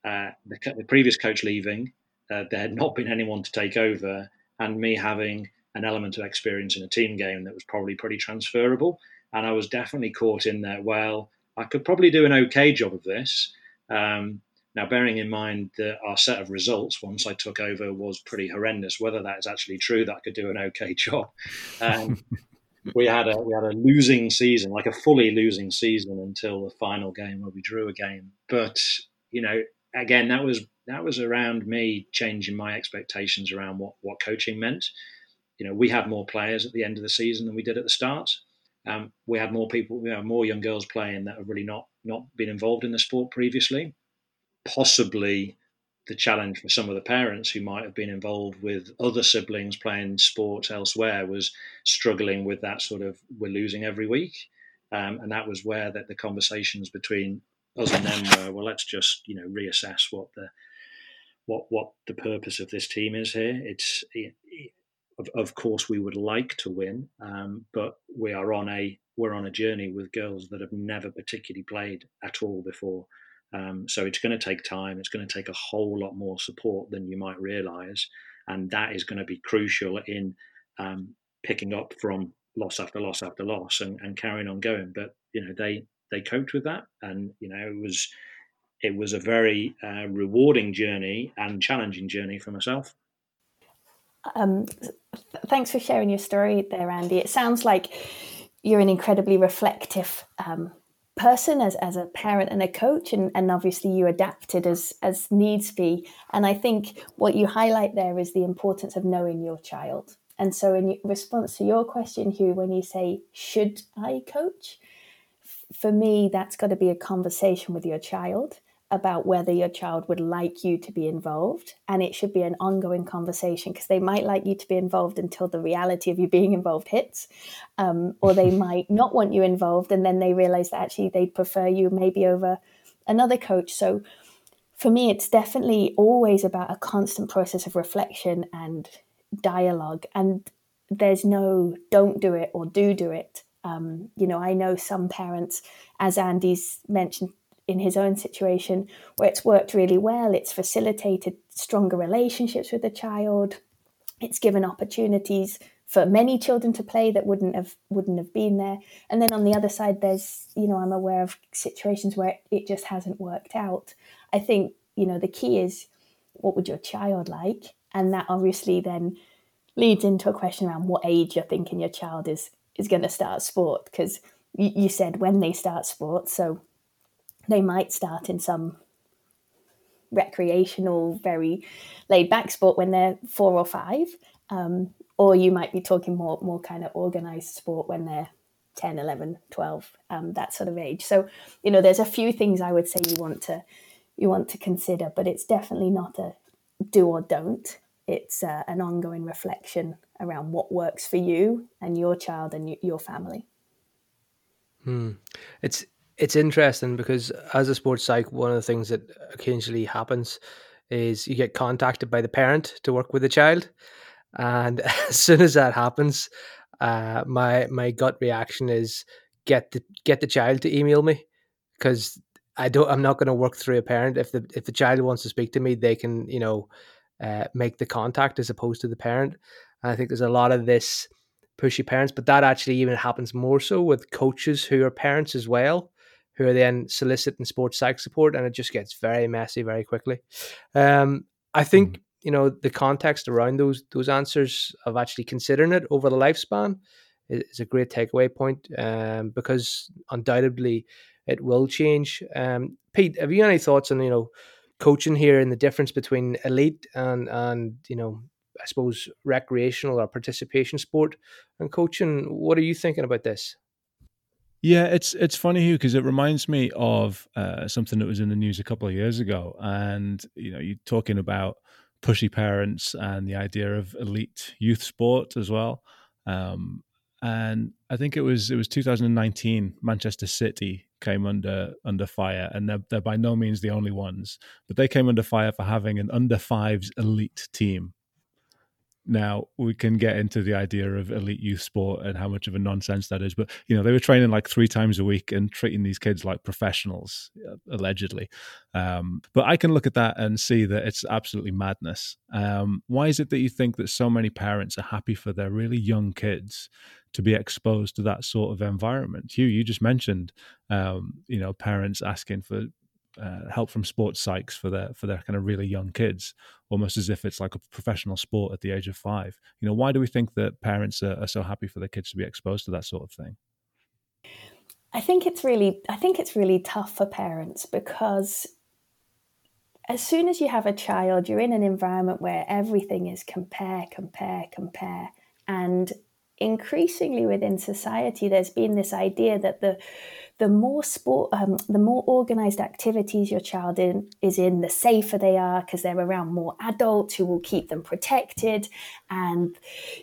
uh, the, the, previous coach leaving uh, there had not been anyone to take over, and me having an element of experience in a team game that was probably pretty transferable. And I was definitely caught in there. Well, I could probably do an okay job of this. Um, now, bearing in mind that our set of results once I took over was pretty horrendous, whether that is actually true that I could do an okay job. Um, we had a we had a losing season, like a fully losing season until the final game where we drew a game. But you know, again, that was that was around me changing my expectations around what what coaching meant. You know, we had more players at the end of the season than we did at the start. Um, we had more people, more young girls playing that have really not not been involved in the sport previously. Possibly the challenge for some of the parents who might have been involved with other siblings playing sports elsewhere was struggling with that sort of we're losing every week. Um, and that was where that the conversations between us and them were well let's just you know reassess what the what what the purpose of this team is here it's it, of, of course we would like to win um, but we are on a we're on a journey with girls that have never particularly played at all before um, so it's going to take time. It's going to take a whole lot more support than you might realize. And that is going to be crucial in um, picking up from loss after loss after loss and, and carrying on going. But, you know, they, they coped with that. And, you know, it was, it was a very uh, rewarding journey and challenging journey for myself. Um, thanks for sharing your story there, Andy. It sounds like you're an incredibly reflective um, person as, as a parent and a coach and, and obviously you adapted as as needs be. And i think what you highlight there is the importance of knowing your child. And so in response to your question hugh when you say should i coach? For me that's got to be a conversation with your child about whether your child would like you to be involved. And it should be an ongoing conversation because they might like you to be involved until the reality of you being involved hits. Um, or they might not want you involved and then they realize that actually they'd prefer you maybe over another coach. So for me, it's definitely always about a constant process of reflection and dialogue. And there's no don't do it or do do it. Um, you know, I know some parents, as Andy's mentioned in his own situation where it's worked really well. It's facilitated stronger relationships with the child. It's given opportunities for many children to play that wouldn't have wouldn't have been there. And then on the other side, there's you know I'm aware of situations where it just hasn't worked out. I think you know the key is what would your child like, and that obviously then leads into a question around what age you're thinking your child is is going to start sport because you, you said when they start sport, so they might start in some recreational, very laid back sport when they're four or five. Um, or you might be talking more, more kind of organized sport when they're 10, 11, 12, um, that sort of age. So, you know, there's a few things I would say you want to, you want to consider, but it's definitely not a do or don't. It's uh, an ongoing reflection around what works for you and your child and your family. Hmm. It's it's interesting because as a sports psych, one of the things that occasionally happens is you get contacted by the parent to work with the child, and as soon as that happens, uh, my my gut reaction is get the get the child to email me. Because I don't I'm not going to work through a parent. If the if the child wants to speak to me they can you know uh, make the contact as opposed to the parent. And I think there's a lot of this pushy parents, but that actually even happens more so with coaches who are parents as well who are then soliciting sports psych support, and it just gets very messy very quickly. Um, I think mm. you know the context around those those answers of actually considering it over the lifespan is, is a great takeaway point um, because undoubtedly it will change. Um, Pete, have you any thoughts on you know coaching here and the difference between elite and and you know I suppose recreational or participation sport and coaching? What are you thinking about this? Yeah, it's it's funny because it reminds me of uh, something that was in the news a couple of years ago, and you know, you're talking about pushy parents and the idea of elite youth sport as well. Um, and I think it was it was 2019. Manchester City came under under fire, and they're they're by no means the only ones, but they came under fire for having an under fives elite team. Now we can get into the idea of elite youth sport and how much of a nonsense that is but you know they were training like three times a week and treating these kids like professionals uh, allegedly. Um, but i can look at that and see that it's absolutely madness. Um, why is it that you think that so many parents are happy for their really young kids to be exposed to that sort of environment? Hugh you just mentioned um, you know parents asking for uh, help from sports psychs for their for their kind of really young kids, almost as if it's like a professional sport at the age of five. You know, why do we think that parents are, are so happy for their kids to be exposed to that sort of thing? I think it's really I think it's really tough for parents because as soon as you have a child, you're in an environment where everything is compare, compare, compare. And increasingly within society, there's been this idea that the the more sport, um, the more organized activities your child in, is in, the safer they are because they're around more adults who will keep them protected. And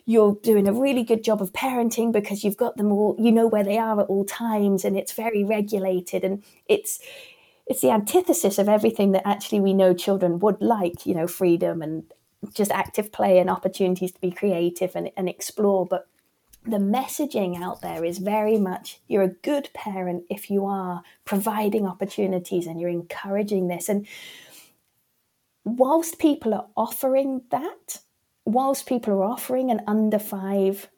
you're doing a really good job of parenting because you've got them all, you know where they are at all times, and it's very regulated. And it's it's the antithesis of everything that actually we know children would like, you know, freedom and just active play and opportunities to be creative and, and explore. But the messaging out there is very much you're a good parent if you are providing opportunities and you're encouraging this. And whilst people are offering that, whilst people are offering an under five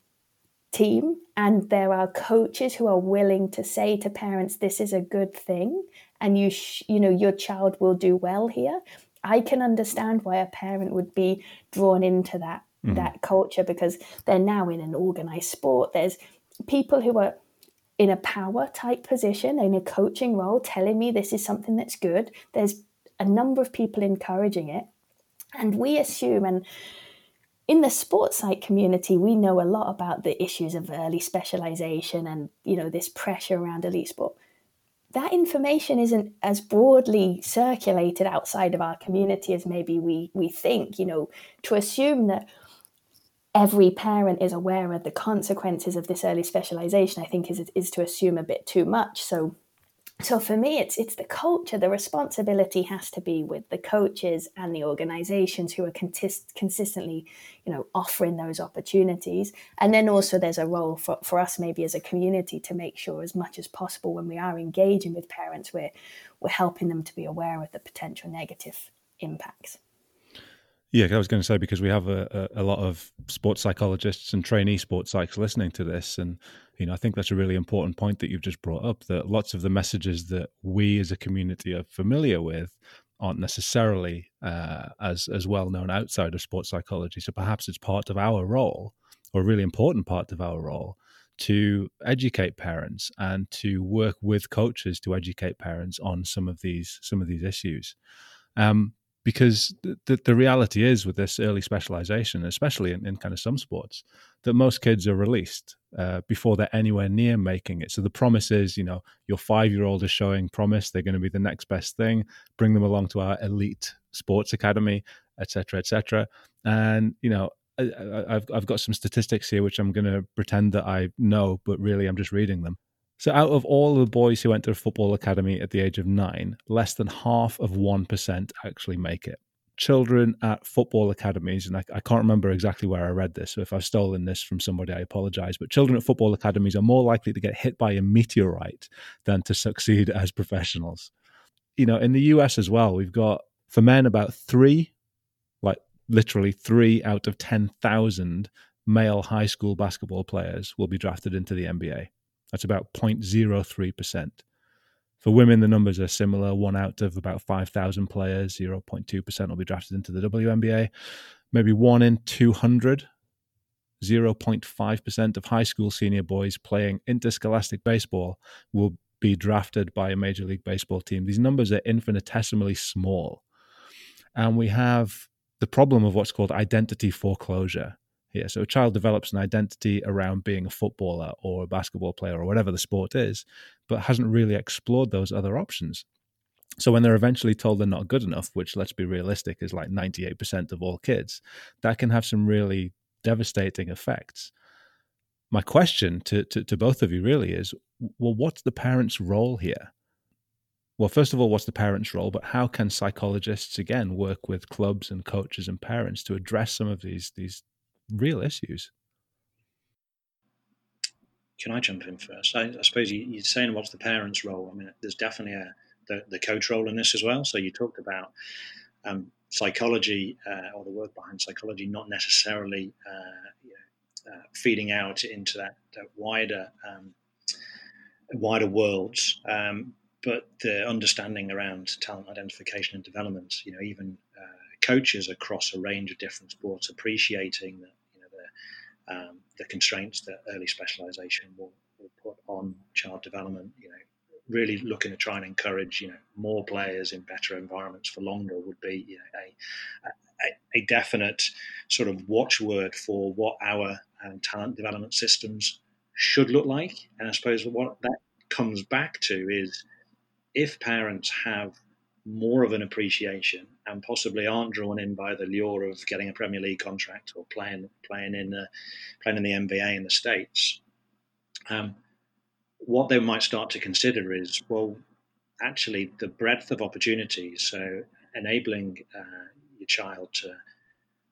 team, and there are coaches who are willing to say to parents, "This is a good thing," and you, sh- you know, your child will do well here. I can understand why a parent would be drawn into that mm. that culture because they're now in an organized sport. There's people who are in a power type position, in a coaching role, telling me this is something that's good. There's a number of people encouraging it. And we assume, and in the sports psych community, we know a lot about the issues of early specialization and, you know, this pressure around elite sport that information isn't as broadly circulated outside of our community as maybe we we think you know to assume that every parent is aware of the consequences of this early specialization, I think is is to assume a bit too much. So so for me it's it's the culture the responsibility has to be with the coaches and the organizations who are consist- consistently you know offering those opportunities and then also there's a role for, for us maybe as a community to make sure as much as possible when we are engaging with parents we're we're helping them to be aware of the potential negative impacts yeah, I was going to say because we have a, a, a, lot of sports psychologists and trainee sports psychs listening to this, and you know I think that's a really important point that you've just brought up. That lots of the messages that we as a community are familiar with aren't necessarily uh, as as well known outside of sports psychology. So perhaps it's part of our role, or a really important part of our role, to educate parents and to work with coaches to educate parents on some of these some of these issues. Um, because the, the reality is with this early specialization, especially in, in kind of some sports, that most kids are released uh, before they're anywhere near making it. So the promise is, you know, your five year old is showing promise; they're going to be the next best thing. Bring them along to our elite sports academy, etc., etc. And you know, I, I've I've got some statistics here which I'm going to pretend that I know, but really I'm just reading them. So, out of all the boys who went to a football academy at the age of nine, less than half of 1% actually make it. Children at football academies, and I, I, can't remember exactly where I read this, so if I've stolen this from somebody, I apologize. But children at football academies are more likely to get hit by a meteorite than to succeed as professionals. You know, in the US as well, we've got for men about three, like literally three out of 10,000 male high school basketball players will be drafted into the NBA. That's about 0.03%. For women, the numbers are similar. One out of about 5,000 players, 0.2% will be drafted into the WNBA. Maybe one in 200, 0.5% of high school senior boys playing interscholastic baseball will be drafted by a Major League Baseball team. These numbers are infinitesimally small. And we have the problem of what's called identity foreclosure here. So a child develops an identity around being a footballer or a basketball player or whatever the sport is, but hasn't really explored those other options. So when they're eventually told they're not good enough, which let's be realistic is like 98% of all kids, that can have some really devastating effects. My question to, to, to both of you really is well, what's the parent's role here? Well, first of all, what's the parent's role? But how can psychologists again work with clubs and coaches and parents to address some of these these real issues. Can I jump in first? I, I suppose you, are saying what's the parents' role. I mean, there's definitely a the, the coach role in this as well. So you talked about um, psychology uh, or the work behind psychology, not necessarily uh, you know, uh, feeding out into that, that wider um, wider worlds, um, but the understanding around talent identification and development. You know, even uh, coaches across a range of different sports appreciating that um, the constraints that early specialization will, will put on child development. You know, really looking to try and encourage you know more players in better environments for longer would be you know, a, a, a definite sort of watchword for what our um, talent development systems should look like. And I suppose what that comes back to is if parents have more of an appreciation and possibly aren't drawn in by the lure of getting a Premier League contract or playing playing in uh, playing in the NBA in the states. Um, what they might start to consider is, well, actually, the breadth of opportunities. So, enabling uh, your child to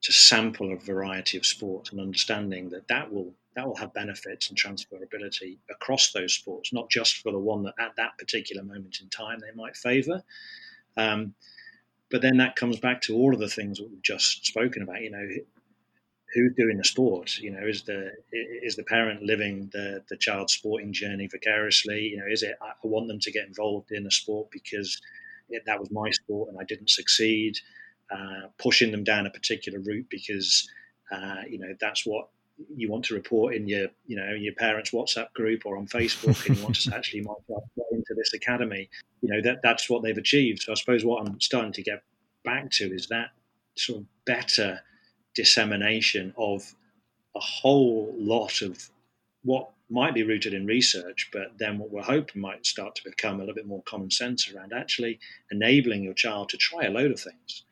to sample a variety of sports and understanding that that will that will have benefits and transferability across those sports, not just for the one that at that particular moment in time they might favour. Um, but then that comes back to all of the things we've just spoken about. You know, who's doing the sport? You know, is the is the parent living the the child's sporting journey vicariously? You know, is it I want them to get involved in a sport because it, that was my sport and I didn't succeed? Uh, pushing them down a particular route because uh, you know that's what you want to report in your you know your parents WhatsApp group or on Facebook, and you want to actually might get into this academy. You know that that's what they've achieved. So I suppose what I'm starting to get back to is that sort of better dissemination of a whole lot of what might be rooted in research, but then what we're hoping might start to become a little bit more common sense around actually enabling your child to try a load of things,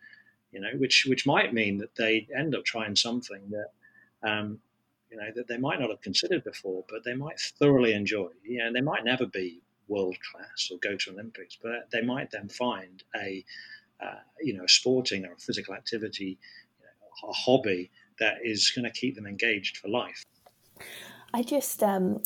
you know, which which might mean that they end up trying something that um, you know that they might not have considered before, but they might thoroughly enjoy. You know, they might never be world class or go to Olympics, but they might then find a uh, you know a sporting or a physical activity a hobby that is going to keep them engaged for life. I just um,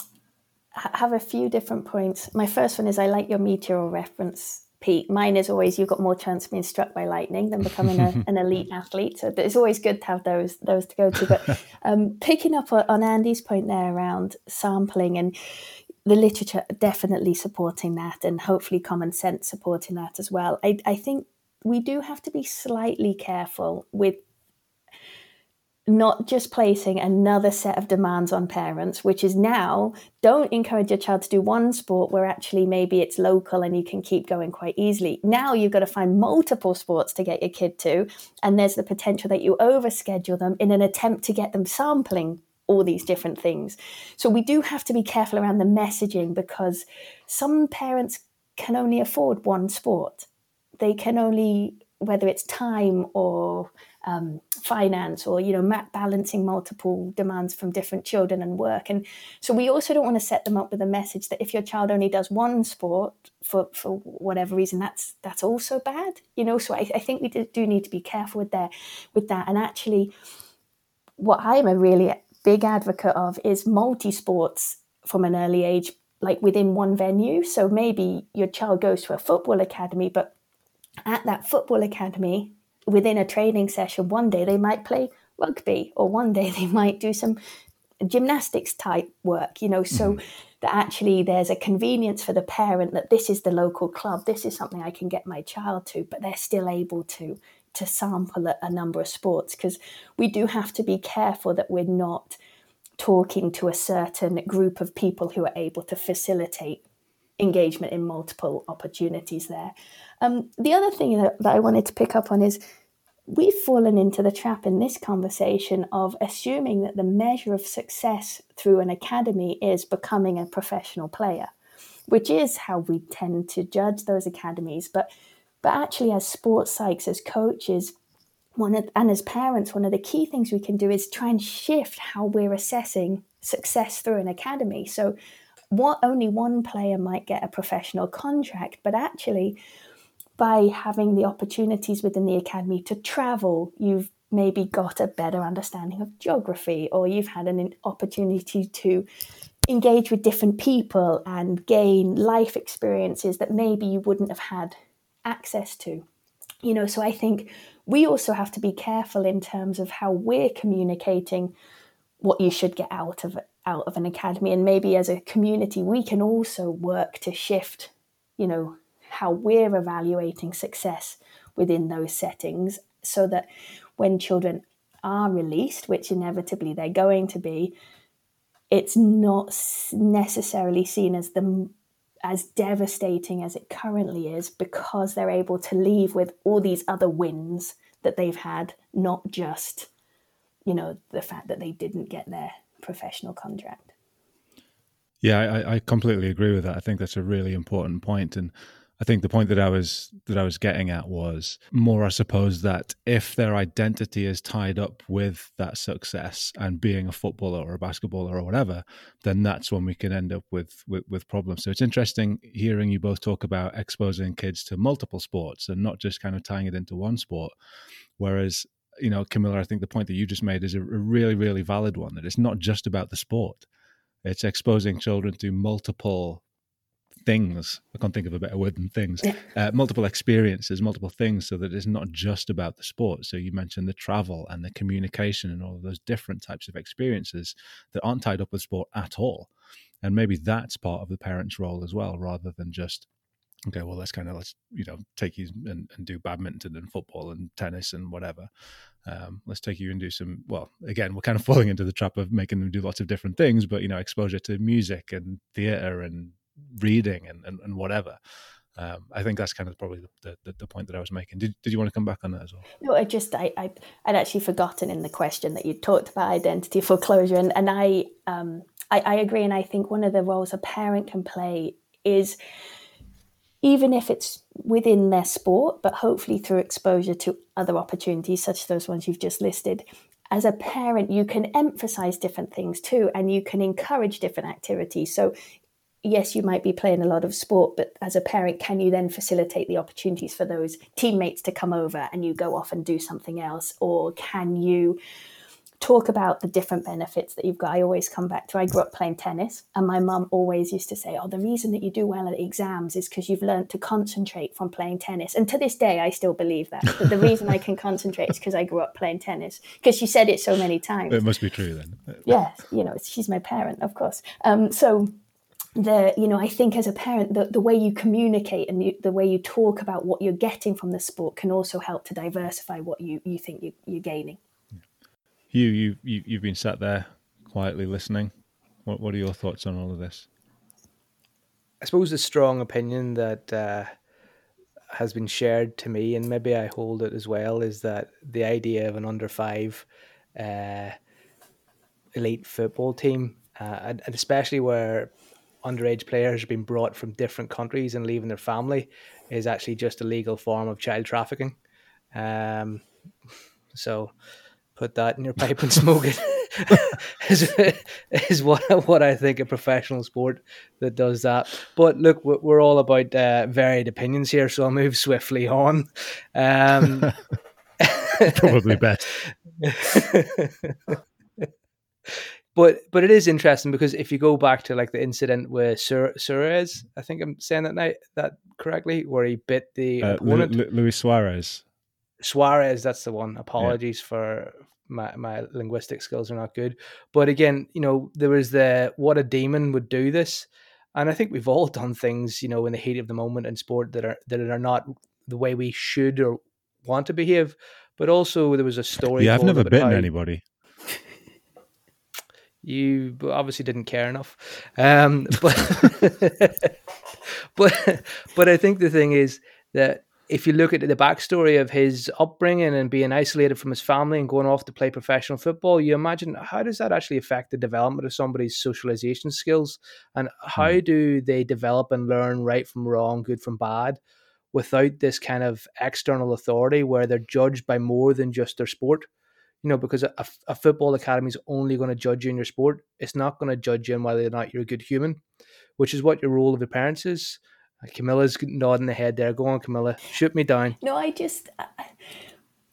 have a few different points. My first one is I like your meteor reference, Pete. Mine is always you've got more chance of being struck by lightning than becoming a, an elite athlete. So it's always good to have those those to go to. But um, picking up on Andy's point there around sampling and the literature definitely supporting that, and hopefully common sense supporting that as well. I, I think we do have to be slightly careful with not just placing another set of demands on parents, which is now don't encourage your child to do one sport where actually maybe it's local and you can keep going quite easily. Now you've got to find multiple sports to get your kid to, and there's the potential that you overschedule them in an attempt to get them sampling all these different things. So we do have to be careful around the messaging because some parents can only afford one sport. They can only, whether it's time or um, finance or you know balancing multiple demands from different children and work. And so we also don't want to set them up with a message that if your child only does one sport for for whatever reason that's that's also bad you know? So I, I think we do need to be careful with there with that. And actually what I'm a really big advocate of is multi sports from an early age like within one venue. So maybe your child goes to a football academy but at that football academy within a training session, one day they might play rugby, or one day they might do some gymnastics type work, you know, so mm-hmm. that actually there's a convenience for the parent that this is the local club, this is something I can get my child to, but they're still able to to sample a, a number of sports because we do have to be careful that we're not talking to a certain group of people who are able to facilitate engagement in multiple opportunities there. Um, the other thing that, that I wanted to pick up on is we've fallen into the trap in this conversation of assuming that the measure of success through an academy is becoming a professional player, which is how we tend to judge those academies. But but actually, as sports psychs, as coaches, one of, and as parents, one of the key things we can do is try and shift how we're assessing success through an academy. So, what only one player might get a professional contract, but actually by having the opportunities within the academy to travel, you've maybe got a better understanding of geography, or you've had an opportunity to engage with different people and gain life experiences that maybe you wouldn't have had access to. You know, so I think we also have to be careful in terms of how we're communicating what you should get out of out of an academy and maybe as a community we can also work to shift you know how we're evaluating success within those settings so that when children are released which inevitably they're going to be it's not necessarily seen as the as devastating as it currently is because they're able to leave with all these other wins that they've had not just you know the fact that they didn't get their professional contract. Yeah I, I completely agree with that. I think that's a really important point and I think the point that I was that I was getting at was more, I suppose, that if their identity is tied up with that success and being a footballer or a basketballer or whatever, then that's when we can end up with, with with, problems. So it's interesting hearing you both talk about exposing kids to multiple sports and not just kind of tying it into one sport. Whereas, you know, Camilla, I think the point that you just made is a really, really valid one. That it's not just about the sport; it's exposing children to multiple things. I can't think of a better word than things. Uh, multiple experiences, multiple things, so that it's not just about the sport. So you mentioned the travel and the communication and all of those different types of experiences that aren't tied up with sport at all. And maybe that's part of the parent's role as well, rather than just okay, well let's kind of let's you know take you and, and do badminton and football and tennis and whatever. Um, let's take you and do some. Well, again, we're kind of falling into the trap of making them do lots of different things, but you know, exposure to music and theatre and reading and, and, and whatever. Um, I think that's kind of probably the, the, the, point that I was making. Did, did you want to come back on that as well? No, I just I, I would actually forgotten in the question that you talked about identity foreclosure, and and I um I, I agree, and I think one of the roles a parent can play is even if it's within their sport, but hopefully through exposure to other opportunities, such as those ones you've just listed. As a parent, you can emphasize different things too, and you can encourage different activities. So yes, you might be playing a lot of sport, but as a parent, can you then facilitate the opportunities for those teammates to come over and you go off and do something else? Or can you talk about the different benefits that you've got? I always come back to I grew up playing tennis, and my mum always used to say, Oh, the reason that you do well at exams is because you've learned to concentrate from playing tennis. And to this day, I still believe that. But the reason I can concentrate is because I grew up playing tennis, because she said it so many times. It must be true then. yeah, you know, she's my parent, of course. Um, so, the you know i think as a parent the, the way you communicate and you, the way you talk about what you're getting from the sport can also help to diversify what you, you think you, you're gaining. You, you you you've been sat there quietly listening. What, what are your thoughts on all of this? I suppose the strong opinion that uh, has been shared to me and maybe i hold it as well is that the idea of an under five uh, elite football team uh, and especially where underage players being brought from different countries and leaving their family is actually just a legal form of child trafficking. Um, so put that in your pipe and smoke it. is, is what what I think a professional sport that does that. But look, we're all about uh, varied opinions here, so I'll move swiftly on. Um, Probably best but but it is interesting because if you go back to like the incident with Sur- Suarez, I think I'm saying that night that correctly, where he bit the uh, opponent, Lu- Luis Suarez. Suarez, that's the one. Apologies yeah. for my my linguistic skills are not good, but again, you know, there was the what a demon would do this, and I think we've all done things, you know, in the heat of the moment in sport that are that are not the way we should or want to behave. But also, there was a story. Yeah, I've never bitten how, anybody you obviously didn't care enough. Um, but but but I think the thing is that if you look at the backstory of his upbringing and being isolated from his family and going off to play professional football, you imagine how does that actually affect the development of somebody's socialization skills and how hmm. do they develop and learn right from wrong, good from bad, without this kind of external authority where they're judged by more than just their sport you know, because a, a football academy is only going to judge you in your sport. It's not going to judge you in whether or not you're a good human, which is what your role of your parents is. Uh, Camilla's nodding the head there. Go on, Camilla. Shoot me down. No, I just,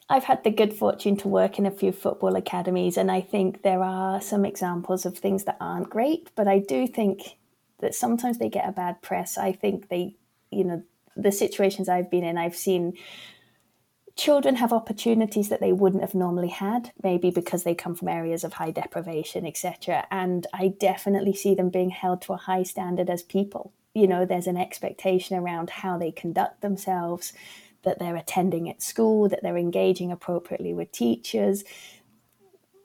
I've had the good fortune to work in a few football academies, and I think there are some examples of things that aren't great, but I do think that sometimes they get a bad press. I think they, you know, the situations I've been in, I've seen children have opportunities that they wouldn't have normally had, maybe because they come from areas of high deprivation, etc. And I definitely see them being held to a high standard as people. You know, there's an expectation around how they conduct themselves, that they're attending at school, that they're engaging appropriately with teachers.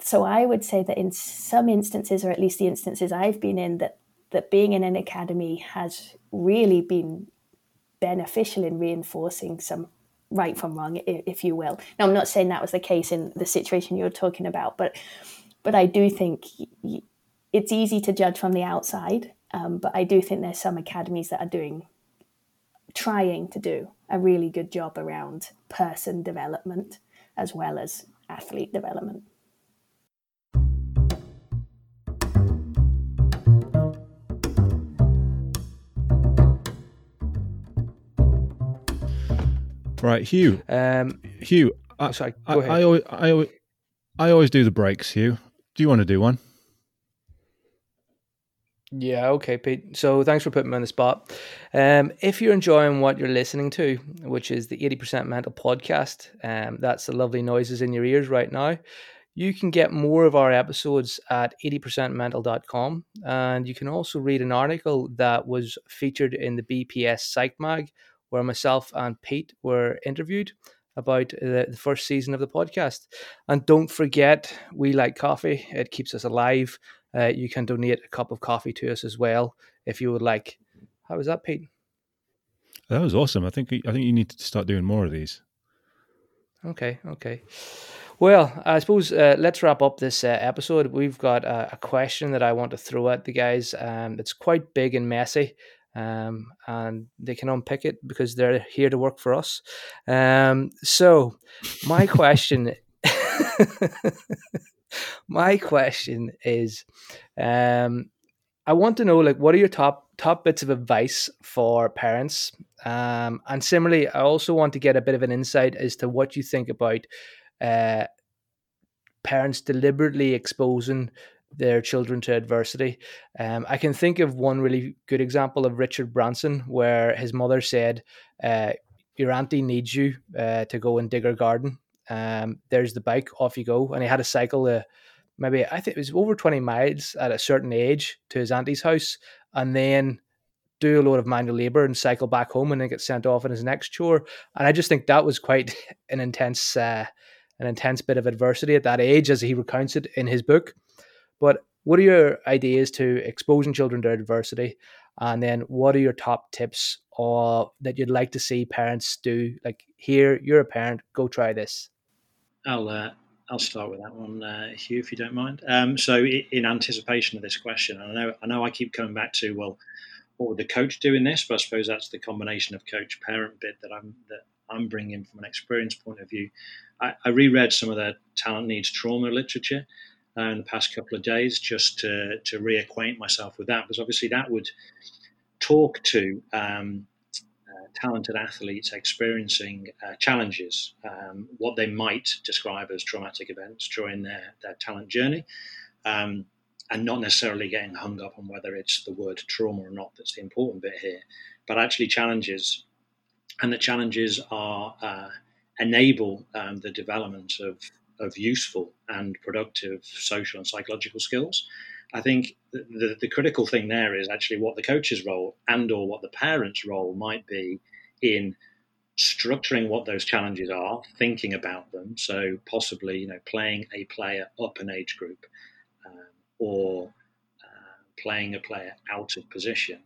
So I would say that in some instances, or at least the instances I've been in, that that being in an academy has really been beneficial in reinforcing some right from wrong, if you will. Now, I'm not saying that was the case in the situation you're talking about, but but I do think it's easy to judge from the outside. Um, but I do think there's some academies that are doing, trying to do a really good job around person development as well as athlete development. Right, Hugh. Um, Hugh, I, sorry, I, I, always, I, always, I always do the breaks, Hugh. Do you want to do one? Yeah, okay, Pete. So thanks for putting me on the spot. Um, if you're enjoying what you're listening to, which is the 80% Mental podcast, um, that's the lovely noises in your ears right now. You can get more of our episodes at 80percentmental.com. And you can also read an article that was featured in the BPS Psych Mag where myself and Pete were interviewed about the, the, first season of the podcast. And don't forget, we like coffee, it keeps us alive. Uh, you can donate a cup of coffee to us as well if you would like. How was that, Pete? That was awesome. I think I think you need to start doing more of these. Okay, okay. Well, I suppose uh, let's wrap up this uh, episode. We've got a, a, question that I want to throw at the guys. Um, it's quite big and messy, um, and they can unpick it because they're here to work for us. Um, so, my question, my question is, um, I want to know like what are your top top bits of advice for parents, um, and similarly, I also want to get a bit of an insight as to what you think about. Uh, parents deliberately exposing their children to adversity. Um, I can think of one really good example of Richard Branson, where his mother said, uh, "Your auntie needs you uh, to go and dig her garden. Um, there's the bike, off you go." And he had to cycle uh, maybe I think it was over twenty miles at a certain age to his auntie's house, and then do a load of manual labor and cycle back home, and then get sent off on his next chore. And I just think that was quite an intense. Uh, an intense bit of adversity at that age, as he recounts it in his book. But what are your ideas to exposing children to adversity? And then what are your top tips or that you'd like to see parents do? Like here, you're a parent, go try this. I'll uh, I'll start with that one, uh, Hugh, if you don't mind. Um, so, in anticipation of this question, I know I know I keep coming back to well, what would the coach do in this? But I suppose that's the combination of coach parent bit that I'm that I'm bringing from an experience point of view. I, I reread some of the talent needs trauma literature, uh, in the past couple of days just to, to reacquaint myself with that because obviously that would talk to um, uh, talented athletes experiencing uh, challenges, um, what they might describe as traumatic events during their, their talent journey, um, and not necessarily getting hung up on whether it's the word trauma or not that's the important bit here, but actually challenges. And the challenges are uh, enable um, the development of of useful and productive social and psychological skills. I think the, the, critical thing there is actually what the coach's role and or what the parent's role might be in structuring what those challenges are, thinking about them. So possibly, you know, playing a player up an age group um, or uh, playing a player out of position.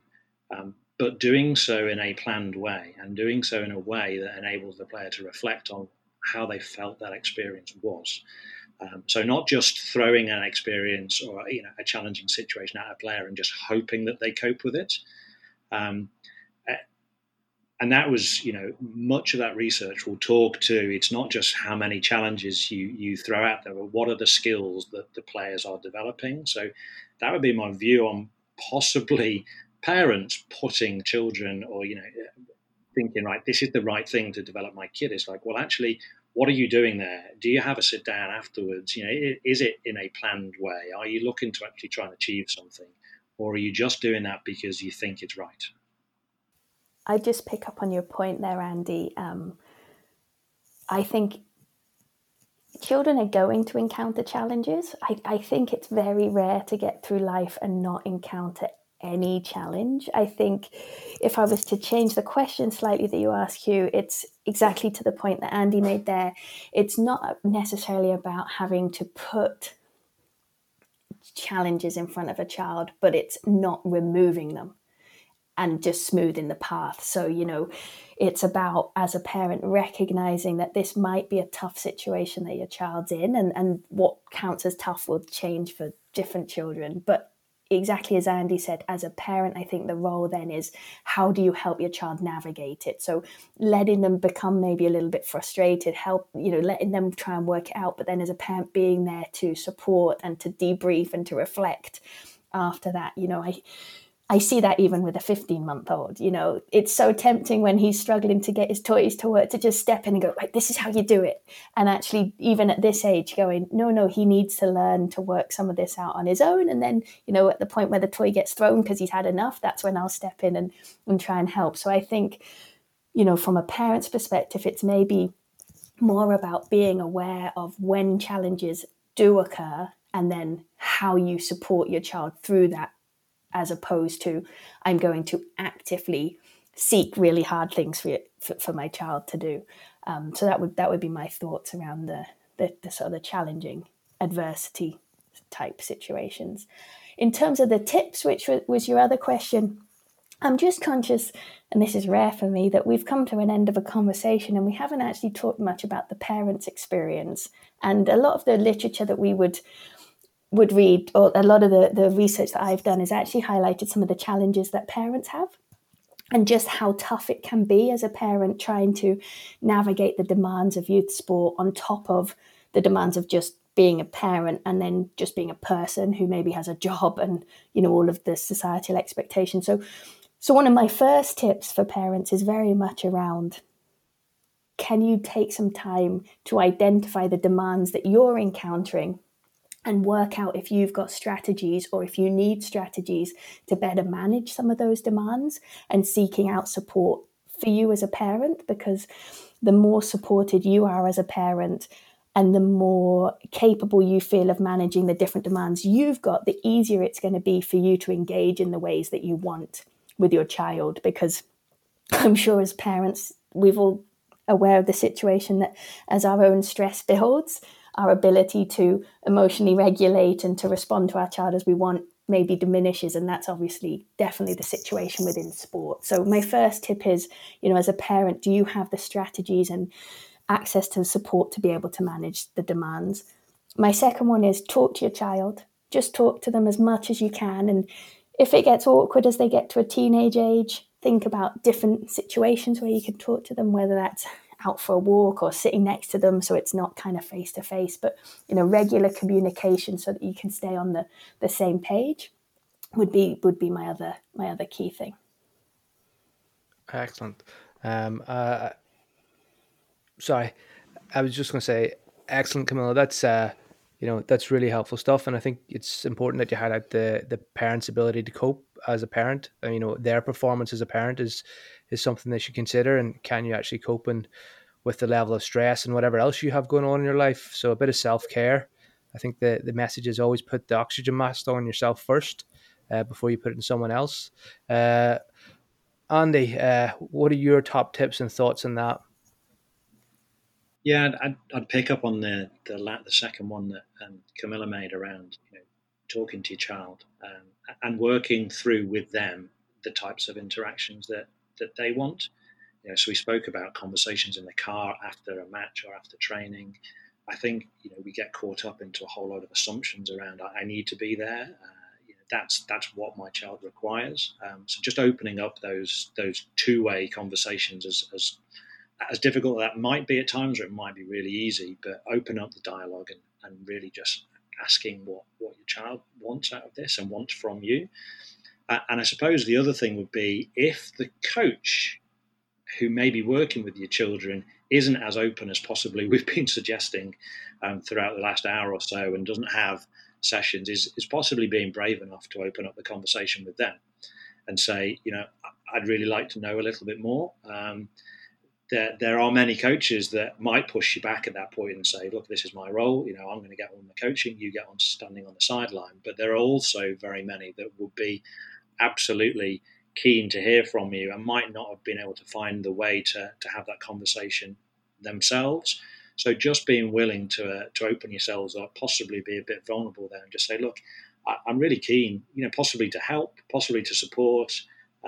Um, but doing so in a planned way and doing so in a way that enables the player to reflect on how they felt that experience was. Um, so not just throwing an experience or you know a challenging situation at a player and just hoping that they cope with it. Um, and that was you know much of that research will talk to it's not just how many challenges you you throw out there but what are the skills that the players are developing so that would be my view on possibly parents putting children or you know thinking right this is the right thing to develop my kid it's like well actually what are you doing there? Do you have a sit down afterwards? You know, is it in a planned way? Are you looking to actually try and achieve something, or are you just doing that because you think it's right? I just pick up on your point there, Andy. Um, I think children are going to encounter challenges. I, I think it's very rare to get through life and not encounter any challenge. I think if I was to change the question slightly that you ask you, it's exactly to the point that Andy made there. It's not necessarily about having to put challenges in front of a child, but it's not removing them and just smoothing the path. So, you know, it's about as a parent recognizing that this might be a tough situation that your child's in and, and what counts as tough will change for different children. But exactly as Andy said, as a parent, I think the role then is how do you help your child navigate it? So letting them become maybe a little bit frustrated, help, you know, letting them try and work it out, but then as a parent being there to support and to debrief and to reflect after that. You know, I I see that even with a 15 month old. You know, it's so tempting when he's struggling to get his toys to work to just step in and go, like, this is how you do it. And actually, even at this age, going, no, no, he needs to learn to work some of this out on his own. And then, you know, at the point where the toy gets thrown because he's had enough, that's when I'll step in and, and try and help. So I think, you know, from a parent's perspective, it's maybe more about being aware of when challenges do occur and then how you support your child through that as opposed to I'm going to actively seek really hard things for, for, for my child to do. Um, so that would that would be my thoughts around the, the, the sort of the challenging adversity type situations. In terms of the tips, which was your other question, I'm just conscious, and this is rare for me, that we've come to an end of a conversation and we haven't actually talked much about the parent's experience. And a lot of the literature that we would would read, or a lot of the, the research that I've done has actually highlighted some of the challenges that parents have and just how tough it can be as a parent trying to navigate the demands of youth sport on top of the demands of just being a parent and then just being a person who maybe has a job and you know all of the societal expectations. So so one of my first tips for parents is very much around can you take some time to identify the demands that you're encountering and work out if you've got strategies or if you need strategies to better manage some of those demands and seeking out support for you as a parent because the more supported you are as a parent and the more capable you feel of managing the different demands you've got, the easier it's going to be for you to engage in the ways that you want with your child. Because I'm sure as parents, we've all aware of the situation that as our own stress builds, our ability to emotionally regulate and to respond to our child as we want maybe diminishes and that's obviously definitely the situation within sport. So my first tip is you know as a parent do you have the strategies and access to support to be able to manage the demands? My second one is talk to your child. Just talk to them as much as you can and if it gets awkward as they get to a teenage age think about different situations where you can talk to them whether that's out for a walk or sitting next to them so it's not kind of face to face but you know regular communication so that you can stay on the the same page would be would be my other my other key thing. Excellent. Um uh sorry i was just going to say excellent camilla. That's uh you know that's really helpful stuff and i think it's important that you highlight the the parents ability to cope as a parent you know their performance as a parent is is something they should consider and can you actually cope and with the level of stress and whatever else you have going on in your life? So a bit of self-care. I think the the message is always put the oxygen mask on yourself first uh, before you put it in someone else. Uh, andy uh, what are your top tips and thoughts on that? Yeah, I'd, I'd, pick up on the the, the second one that um, Camilla made around you know, talking to your child um, and working through with them the types of interactions that that they want. You know, so we spoke about conversations in the car after a match or after training. I think you know we get caught up into a whole lot of assumptions around I, need to be there. Uh, you know, that's that's what my child requires. Um, so just opening up those those two way conversations as, as as difficult that might be at times, or it might be really easy, but open up the dialogue and, and really just asking what, what your child wants out of this and wants from you. And I suppose the other thing would be if the coach who may be working with your children isn't as open as possibly we've been suggesting um, throughout the last hour or so and doesn't have sessions is, is possibly being brave enough to open up the conversation with them and say, you know, I'd really like to know a little bit more. Um, there, there are many coaches that might push you back at that point and say, look, this is my role. You know, I'm going to get on the coaching, you get on standing on the sideline. But there are also very many that would be absolutely keen to hear from you and might not have been able to find the way to, to have that conversation themselves. So just being willing to uh, to open yourselves up, possibly be a bit vulnerable there, and just say, look, I, am really keen, you know, possibly to help, possibly to support,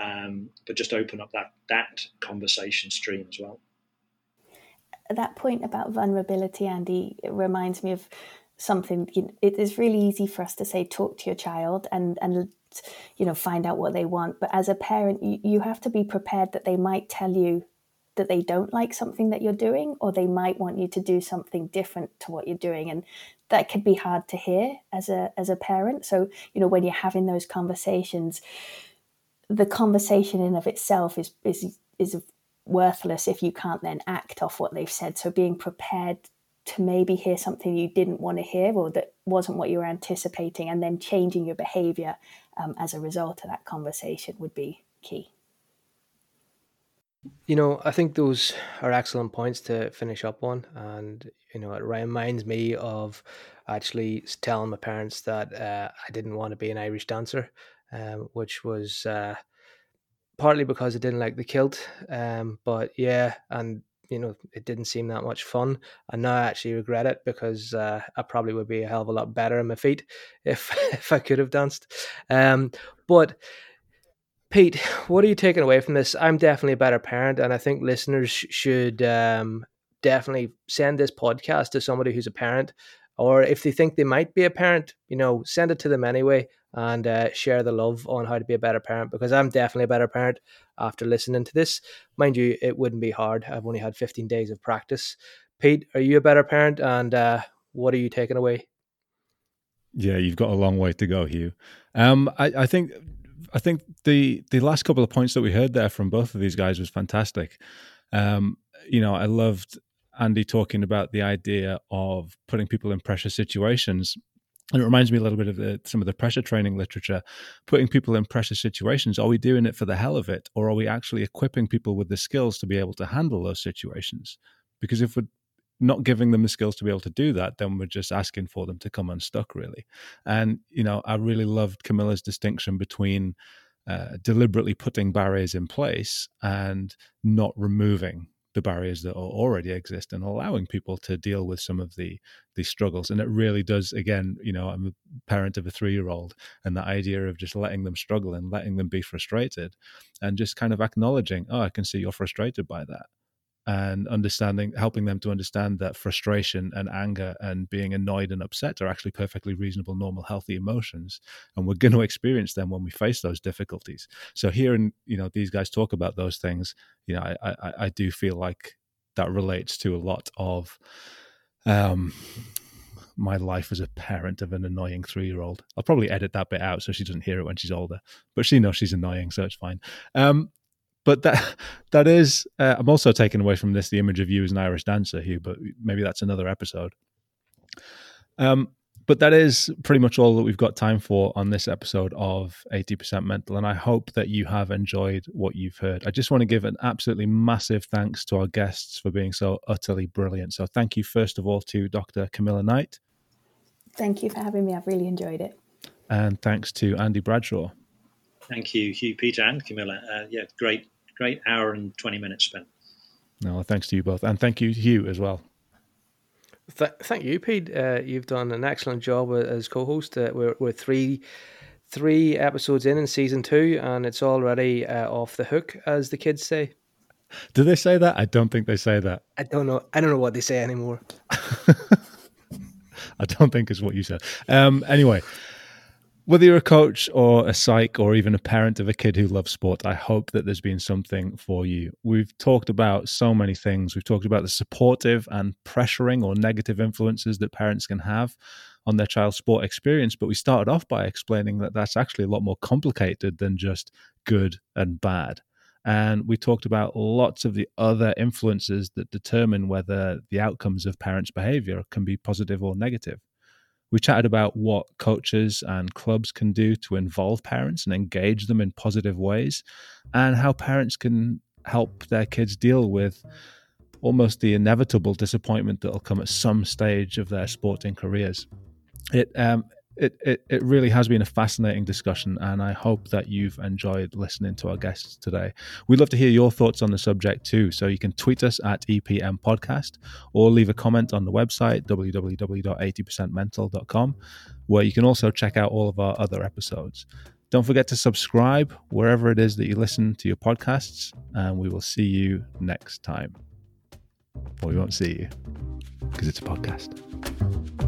um, but just open up that that conversation stream as well. That point about vulnerability, Andy, reminds me of something. You know, it is really easy for us to say, talk to your child, and and you know find out what they want. But as a parent you, you have to be prepared that they might tell you that they don't like something that you're doing or they might want you to do something different to what you're doing. And that could be hard to hear as a as a parent. So you know when you're having those conversations the conversation in of itself is is is worthless if you can't then act off what they've said. So being prepared to maybe hear something you didn't want to hear or that wasn't what you were anticipating and then changing your behavior um, as a result of that conversation would be key you know, I think those are excellent points to finish up on. And, you know, it reminds me of actually telling my parents that uh, I didn't want to be an Irish dancer, um, which was uh, partly because I didn't like the kilt. Um, but yeah, and, you know, it didn't seem that much fun. And now I actually regret it because uh, I probably would be a hell of a lot better in my feet if, if I could have danced. Um, but, Pete, what are you taking away from this? I'm definitely a better parent, and I think listeners should um, definitely send this podcast to somebody who's a parent, or if they think they might be a parent, you know, send it to them anyway and uh, share the love on how to be a better parent because I'm definitely a better parent after listening to this. Mind you, it wouldn't be hard. I've only had 15 days of practice. Pete, are you a better parent, and uh, what are you taking away? Yeah, you've got a long way to go, Hugh. Um, I, I think I think the the last couple of points that we heard there from both of these guys was fantastic. Um, you know, I loved Andy talking about the idea of putting people in pressure situations. And it reminds me a little bit of the, some of the pressure training literature. Putting people in pressure situations, are we doing it for the hell of it? Or are we actually equipping people with the skills to be able to handle those situations? Because if we're not giving them the skills to be able to do that, then we're just asking for them to come unstuck, really. And, you know, I really loved Camilla's distinction between uh, deliberately putting barriers in place and not removing the barriers that already exist and allowing people to deal with some of the the struggles. And it really does again you know i'm a parent of a 3 year old and the idea of just letting them struggle and letting them be frustrated and just kind of acknowledging oh i can see you're frustrated by that and understanding helping them to understand that frustration and anger and being annoyed and upset are actually perfectly reasonable normal healthy emotions and we're going to experience them when we face those difficulties so hearing you know these guys talk about those things you know i i, I do feel like that relates to a lot of um my life as a parent of an annoying three year old. I'll probably edit that bit out so she doesn't hear it when she's older, but she knows she's annoying, so it's fine. Um, but that that is uh, i'm also taking away from this the image of you as an irish dancer hugh but maybe that's another episode. Um, but that is pretty much all that we've got time for on this episode of 80% mental and i hope that you have enjoyed what you've heard. I just want to give an absolutely massive thanks to our guests for being so utterly brilliant. So thank you first of all to dr camilla knight. Thank you for having me. I've really enjoyed it. And thanks to andy bradshaw. Thank you, Hugh, Peter, and Camilla. Uh, yeah, great great hour and 20 minutes spent. No, thanks to you both. And thank you, Hugh, as well. Th- thank you, Pete. Uh, you've done an excellent job as co-host. Uh, we're, we're three three episodes in in season two, and it's already uh, off the hook, as the kids say. Do they say that? I don't think they say that. I don't know. I don't know what they say anymore. I don't think it's what you said. Um, anyway, whether you're a coach or a psych or even a parent of a kid who loves sport, I hope that there's been something for you. We've talked about so many things. We've talked about the supportive and pressuring or negative influences that parents can have on their child's sport experience. But we started off by explaining that that's actually a lot more complicated than just good and bad. And we talked about lots of the other influences that determine whether the outcomes of parents' behavior can be positive or negative. We chatted about what coaches and clubs can do to involve parents and engage them in positive ways, and how parents can help their kids deal with almost the inevitable disappointment that will come at some stage of their sporting careers. It um, it, it, it really has been a fascinating discussion, and I hope that you've enjoyed listening to our guests today. We'd love to hear your thoughts on the subject too, so you can tweet us at EPM Podcast or leave a comment on the website www.80percentmental.com, where you can also check out all of our other episodes. Don't forget to subscribe wherever it is that you listen to your podcasts, and we will see you next time. Well, we won't see you because it's a podcast.